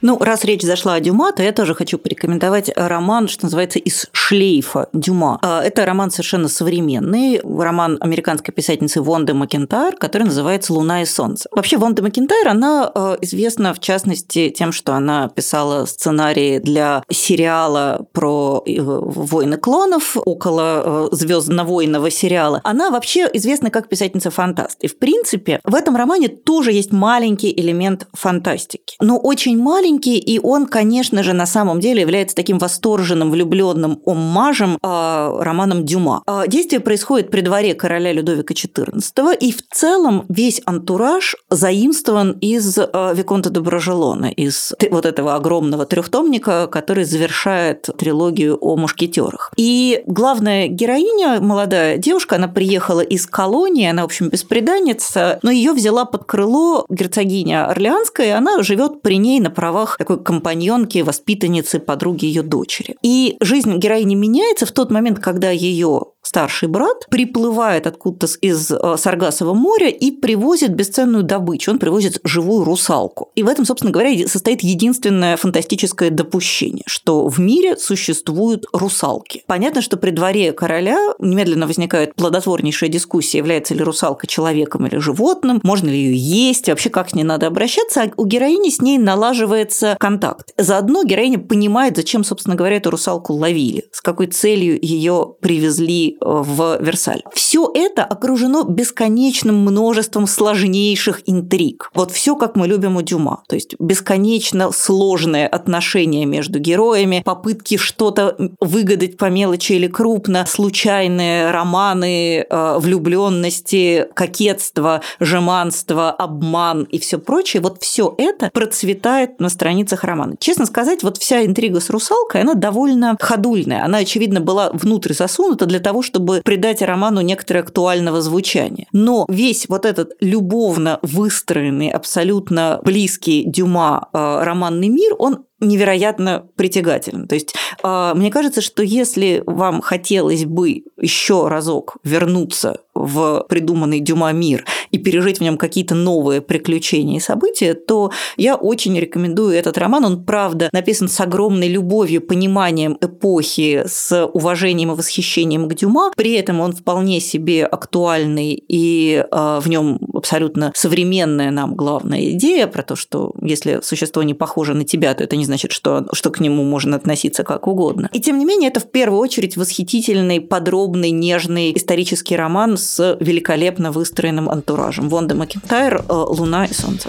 Ну, раз речь зашла о Дюма, то я тоже хочу порекомендовать роман, что называется «Из шлейфа Дюма». А, это роман совершенно современный, роман американской писательницы Вонды Макентайр, который называется «Луна и солнце». Вообще, Вонда Макентайр, она а, известна, в частности, тем, что она писала сценарии для сериала про э, «Войны клонов», около э, звездно-войного сериала. Она вообще известна как писательница-фантаст. И, в принципе, в этом романе тоже есть маленький элемент фантастики. Но очень маленький, маленький, и он, конечно же, на самом деле является таким восторженным, влюбленным оммажем э, романом Дюма. Э, действие происходит при дворе короля Людовика XIV, и в целом весь антураж заимствован из э, Виконта де Брожелона, из вот этого огромного трехтомника, который завершает трилогию о мушкетерах. И главная героиня, молодая девушка, она приехала из колонии, она, в общем, беспреданница, но ее взяла под крыло герцогиня Орлеанская, и она живет при ней на правах правах такой компаньонки, воспитанницы, подруги ее дочери. И жизнь героини меняется в тот момент, когда ее старший брат приплывает откуда-то из э, Саргасового моря и привозит бесценную добычу. Он привозит живую русалку. И в этом, собственно говоря, состоит единственное фантастическое допущение, что в мире существуют русалки. Понятно, что при дворе короля немедленно возникает плодотворнейшая дискуссия, является ли русалка человеком или животным, можно ли ее есть, вообще как с ней надо обращаться, а у героини с ней налаживается контакт. Заодно героиня понимает, зачем, собственно говоря, эту русалку ловили, с какой целью ее привезли в Версаль. Все это окружено бесконечным множеством сложнейших интриг. Вот все, как мы любим у Дюма. То есть бесконечно сложные отношения между героями, попытки что-то выгадать по мелочи или крупно, случайные романы, э, влюбленности, кокетство, жеманство, обман и все прочее. Вот все это процветает на страницах романа. Честно сказать, вот вся интрига с русалкой, она довольно ходульная. Она, очевидно, была внутрь засунута для того, чтобы придать роману некоторое актуального звучания. Но весь вот этот любовно выстроенный, абсолютно близкий Дюма э, романный мир, он невероятно притягателен. То есть э, мне кажется, что если вам хотелось бы еще разок вернуться в придуманный Дюма мир и пережить в нем какие-то новые приключения и события, то я очень рекомендую этот роман. Он, правда, написан с огромной любовью, пониманием эпохи, с уважением и восхищением к Дюма. При этом он вполне себе актуальный, и э, в нем абсолютно современная нам главная идея про то, что если существо не похоже на тебя, то это не значит, что, что к нему можно относиться как угодно. И тем не менее, это в первую очередь восхитительный, подробный, нежный исторический роман с великолепно выстроенным антуражем. Вонда Макентайр «Луна и солнце».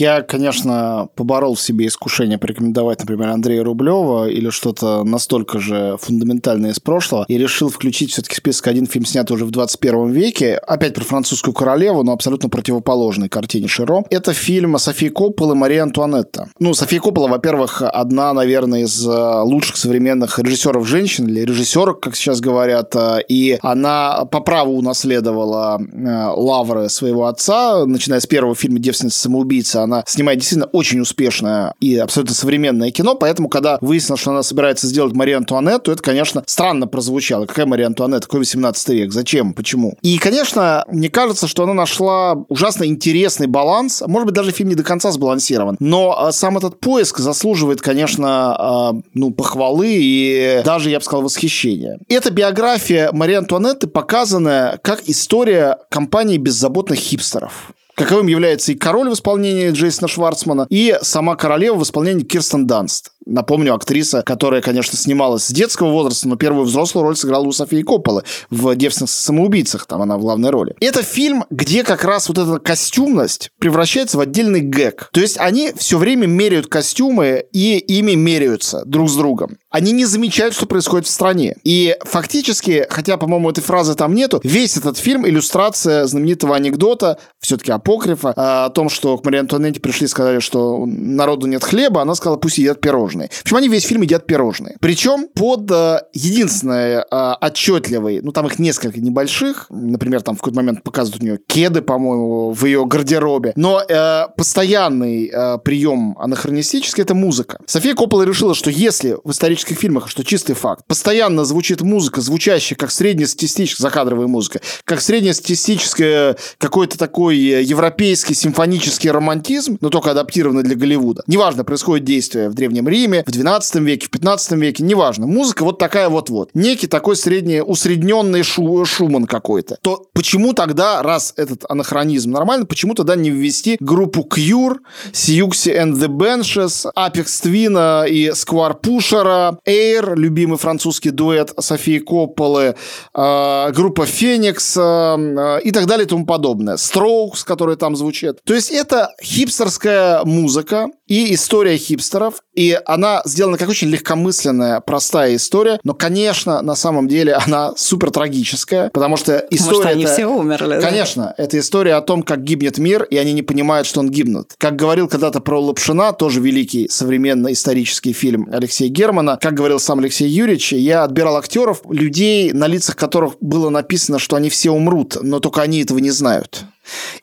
Я, конечно, поборол в себе искушение порекомендовать, например, Андрея Рублева или что-то настолько же фундаментальное из прошлого, и решил включить все-таки список один фильм, снятый уже в 21 веке, опять про французскую королеву, но абсолютно противоположной картине Широ. Это фильм Софии Копполы «Мария Антуанетта». Ну, София Коппола, во-первых, одна, наверное, из э, лучших современных режиссеров женщин, или режиссерок, как сейчас говорят, э, и она по праву унаследовала э, лавры своего отца, начиная с первого фильма «Девственница-самоубийца», она снимает действительно очень успешное и абсолютно современное кино, поэтому, когда выяснилось, что она собирается сделать Марию Антуанетту, это, конечно, странно прозвучало. Какая Мария Антуанетта? Какой 18 век? Зачем? Почему? И, конечно, мне кажется, что она нашла ужасно интересный баланс. Может быть, даже фильм не до конца сбалансирован. Но а, сам этот поиск заслуживает, конечно, а, ну, похвалы и даже, я бы сказал, восхищения. Эта биография Марии Антуанетты показанная как история компании беззаботных хипстеров каковым является и король в исполнении Джейсона Шварцмана, и сама королева в исполнении Кирстен Данст. Напомню, актриса, которая, конечно, снималась с детского возраста, но первую взрослую роль сыграла у Софии Копполы в «Девственных самоубийцах», там она в главной роли. Это фильм, где как раз вот эта костюмность превращается в отдельный гэг. То есть они все время меряют костюмы и ими меряются друг с другом. Они не замечают, что происходит в стране. И фактически, хотя, по-моему, этой фразы там нету, весь этот фильм – иллюстрация знаменитого анекдота, все-таки апокрифа, о том, что к Марии Антуанетте пришли и сказали, что народу нет хлеба, она сказала, пусть едят пирожные пирожные. Общем, они весь фильм едят пирожные. Причем под э, единственной э, отчетливой, ну там их несколько небольших, например, там в какой-то момент показывают у нее кеды, по-моему, в ее гардеробе, но э, постоянный э, прием анахронистический это музыка. София Коппола решила, что если в исторических фильмах, что чистый факт, постоянно звучит музыка, звучащая как среднестатистическая, закадровая музыка, как среднестатистическая какой-то такой европейский симфонический романтизм, но только адаптированный для Голливуда. Неважно, происходит действие в Древнем Риме, в 12 веке, в 15 веке, неважно. Музыка вот такая вот-вот. Некий такой средний, усредненный шу, Шуман какой-то. То почему тогда, раз этот анахронизм нормально, почему тогда не ввести группу Cure, Siouxsie and the Benches, Apex Twin и Square Pusher, Air, любимый французский дуэт Софии Копполы, э, группа Феникс э, и так далее и тому подобное. Strokes, которые там звучат. То есть это хипстерская музыка и история хипстеров, и она сделана как очень легкомысленная, простая история, но, конечно, на самом деле она супер трагическая, потому что история... Потому что они это... все умерли. Конечно, да? это история о том, как гибнет мир, и они не понимают, что он гибнет. Как говорил когда-то про Лапшина, тоже великий современный исторический фильм Алексея Германа, как говорил сам Алексей Юрьевич, я отбирал актеров, людей, на лицах которых было написано, что они все умрут, но только они этого не знают.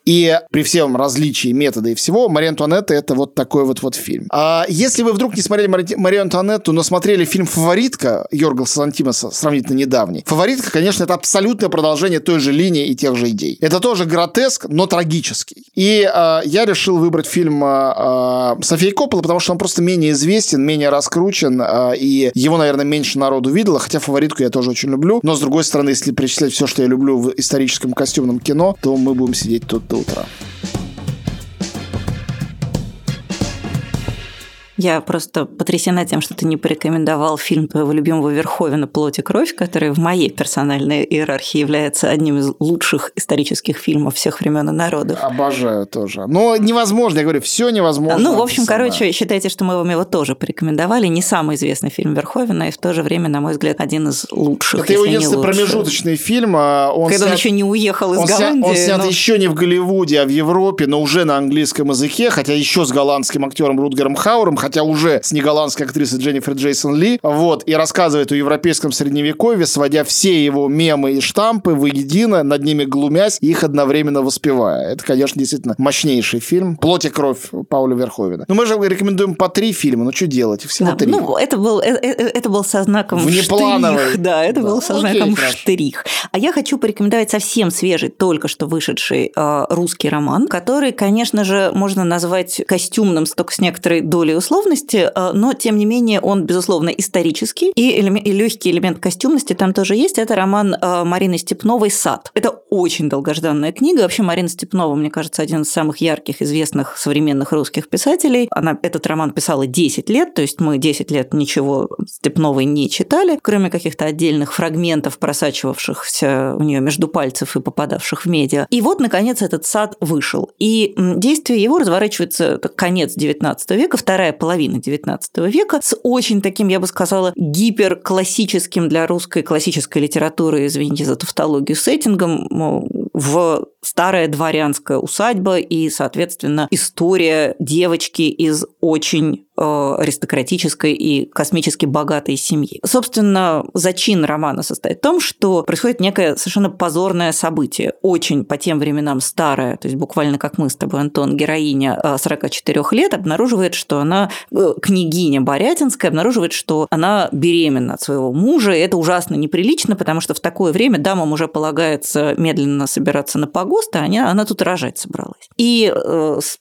И при всем различии метода и всего, Мария Антуанетта – это вот такой вот, вот фильм. А если вы вдруг не смотрели Мари... Марию Антуанетту, но смотрели фильм «Фаворитка» Йоргаса Лантимаса, сравнительно недавний, «Фаворитка», конечно, это абсолютное продолжение той же линии и тех же идей. Это тоже гротеск, но трагический. И а, я решил выбрать фильм а, а, Софии Коппола, потому что он просто менее известен, менее раскручен, а, и его, наверное, меньше народу видело, хотя «Фаворитку» я тоже очень люблю. Но, с другой стороны, если перечислять все, что я люблю в историческом костюмном кино, то мы будем сидеть сидеть тут до утра. Я просто потрясена тем, что ты не порекомендовал фильм твоего любимого Верховина «Плоть и кровь», который в моей персональной иерархии является одним из лучших исторических фильмов всех времен и народов. Обожаю тоже. Но невозможно, я говорю, все невозможно. Ну, в общем, короче, считайте, что мы вам его тоже порекомендовали. Не самый известный фильм Верховина, и в то же время, на мой взгляд, один из лучших. Это его единственный промежуточный фильм. А он Когда снят... он еще не уехал из он Голландии. Снят, он снят но... еще не в Голливуде, а в Европе, но уже на английском языке, хотя еще с голландским актером Рутгером Хауром, хотя уже с неголландской актрисой Дженнифер Джейсон Ли, вот, и рассказывает о европейском средневековье, сводя все его мемы и штампы воедино, над ними глумясь, их одновременно воспевая. Это, конечно, действительно мощнейший фильм. «Плоть и кровь» Пауля Верховина. Но мы же рекомендуем по три фильма, ну что делать? Всего да, три. Ну, это был, это, э, это был со знаком Внеплановый. штрих. Да, это да. был со знаком Окей, штрих. А я хочу порекомендовать совсем свежий, только что вышедший э, русский роман, который, конечно же, можно назвать костюмным, только с некоторой долей условности, э, но тем не менее он, безусловно, исторический, и, элемент, и легкий элемент костюмности там тоже есть. Это роман э, Марины Степновой «Сад». Это очень долгожданная книга. Вообще Марина Степнова, мне кажется, один из самых ярких, известных современных русских писателей. Она этот роман писала 10 лет, то есть мы 10 лет ничего Степновой не читали, кроме каких-то отдельных фрагментов, просачивавшихся у нее между пальцев и попадавших в медиа. И вот, наконец, этот сад вышел. И действие его разворачивается конец XIX века, вторая половина XIX века с очень таким, я бы сказала, гиперклассическим для русской классической литературы, извините за тавтологию, сеттингом в старая дворянская усадьба и, соответственно, история девочки из очень Э, аристократической и космически богатой семьи. Собственно, зачин романа состоит в том, что происходит некое совершенно позорное событие, очень по тем временам старое, то есть буквально как мы с тобой, Антон, героиня 44 э, лет, обнаруживает, что она, э, княгиня Борятинская, обнаруживает, что она беременна от своего мужа, и это ужасно неприлично, потому что в такое время дамам уже полагается медленно собираться на погост, а она, она тут рожать собралась. И,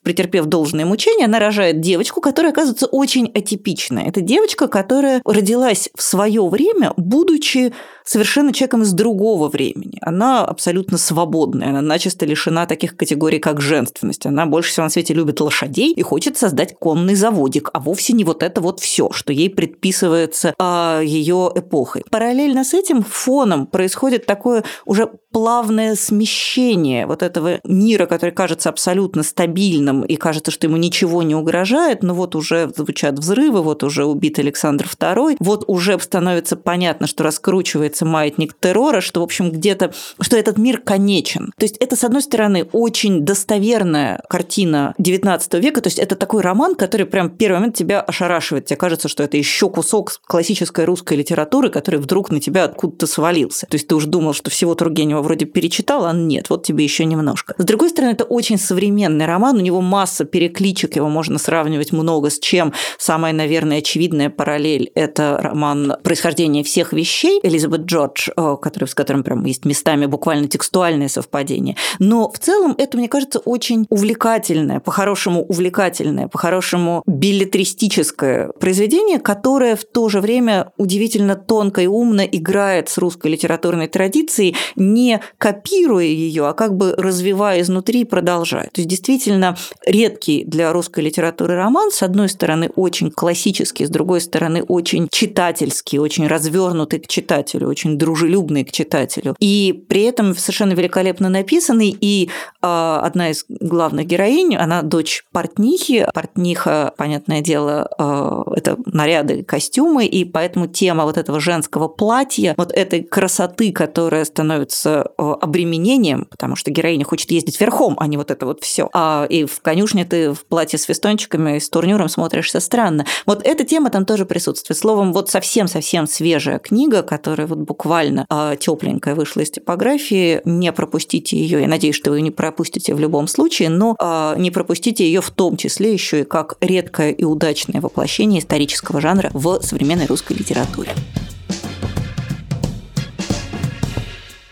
претерпев должное мучение, она рожает девочку, которая оказывается очень атипичная. Это девочка, которая родилась в свое время, будучи совершенно человеком из другого времени. Она абсолютно свободная, она начисто лишена таких категорий, как женственность. Она больше всего на свете любит лошадей и хочет создать конный заводик, а вовсе не вот это вот все, что ей предписывается а, ее эпохой. Параллельно с этим фоном происходит такое уже плавное смещение вот этого мира, который кажется абсолютно стабильным и кажется, что ему ничего не угрожает, но вот уже звучат взрывы, вот уже убит Александр II, вот уже становится понятно, что раскручивается маятник террора, что, в общем, где-то, что этот мир конечен. То есть это, с одной стороны, очень достоверная картина XIX века, то есть это такой роман, который прям в первый момент тебя ошарашивает, тебе кажется, что это еще кусок классической русской литературы, который вдруг на тебя откуда-то свалился. То есть ты уже думал, что всего Тургенева вроде перечитал, а нет, вот тебе еще немножко. С другой стороны, это очень современный роман, у него масса перекличек, его можно сравнивать много с чем. Самая, наверное, очевидная параллель – это роман «Происхождение всех вещей» Элизабет Джордж, э, который, с которым прям есть местами буквально текстуальное совпадение. Но в целом это, мне кажется, очень увлекательное, по-хорошему увлекательное, по-хорошему билетристическое произведение, которое в то же время удивительно тонко и умно играет с русской литературной традицией, не копируя ее, а как бы развивая изнутри и продолжая. То есть действительно редкий для русской литературы роман, с одной стороны, очень классический, с другой стороны, очень читательский, очень развернутый к читателю, очень дружелюбный к читателю. И при этом совершенно великолепно написанный. И э, одна из главных героинь, она дочь портнихи. Портниха, понятное дело, э, это наряды, костюмы, и поэтому тема вот этого женского платья, вот этой красоты, которая становится обременением, потому что героиня хочет ездить верхом, а не вот это вот все. А, и в конюшне ты в платье с фестончиками, с турнюром смотришься странно. Вот эта тема там тоже присутствует. Словом, вот совсем-совсем свежая книга, которая вот буквально э, тепленькая вышла из типографии. Не пропустите ее. Я надеюсь, что вы не пропустите в любом случае, но э, не пропустите ее в том числе еще и как редкое и удачное воплощение исторического жанра в современной русской литературе.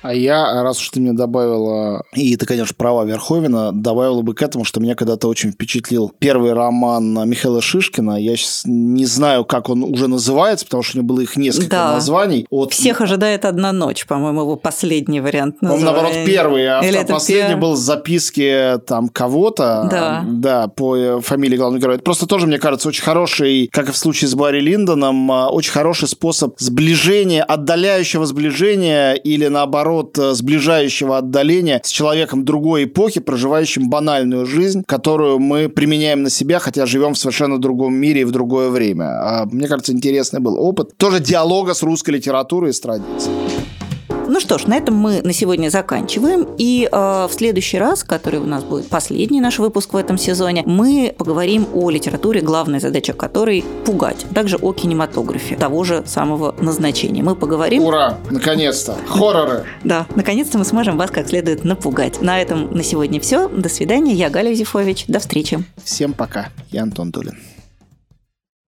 А я, раз уж ты мне добавила, и ты, конечно, права Верховина, добавила бы к этому, что меня когда-то очень впечатлил первый роман Михаила Шишкина. Я сейчас не знаю, как он уже называется, потому что у него было их несколько да. названий. От... Всех ожидает одна ночь, по-моему, его последний вариант называется. Он, наоборот, первый, а Или последний пер... был записки там кого-то. Да. Да, по э, фамилии главного героя. Это просто тоже, мне кажется, очень хороший, как и в случае с Барри Линдоном, а, очень хороший способ сближения, отдаляющего сближения или наоборот наоборот, э, сближающего отдаления с человеком другой эпохи, проживающим банальную жизнь, которую мы применяем на себя, хотя живем в совершенно другом мире и в другое время. А, мне кажется, интересный был опыт. Тоже диалога с русской литературой и с традицией. Ну что ж, на этом мы на сегодня заканчиваем. И э, в следующий раз, который у нас будет последний наш выпуск в этом сезоне, мы поговорим о литературе, главная задача которой – пугать. Также о кинематографе того же самого назначения. Мы поговорим... Ура! Наконец-то! Хорроры! Да, наконец-то мы сможем вас как следует напугать. На этом на сегодня все. До свидания. Я Галя Зифович. До встречи. Всем пока. Я Антон Дулин.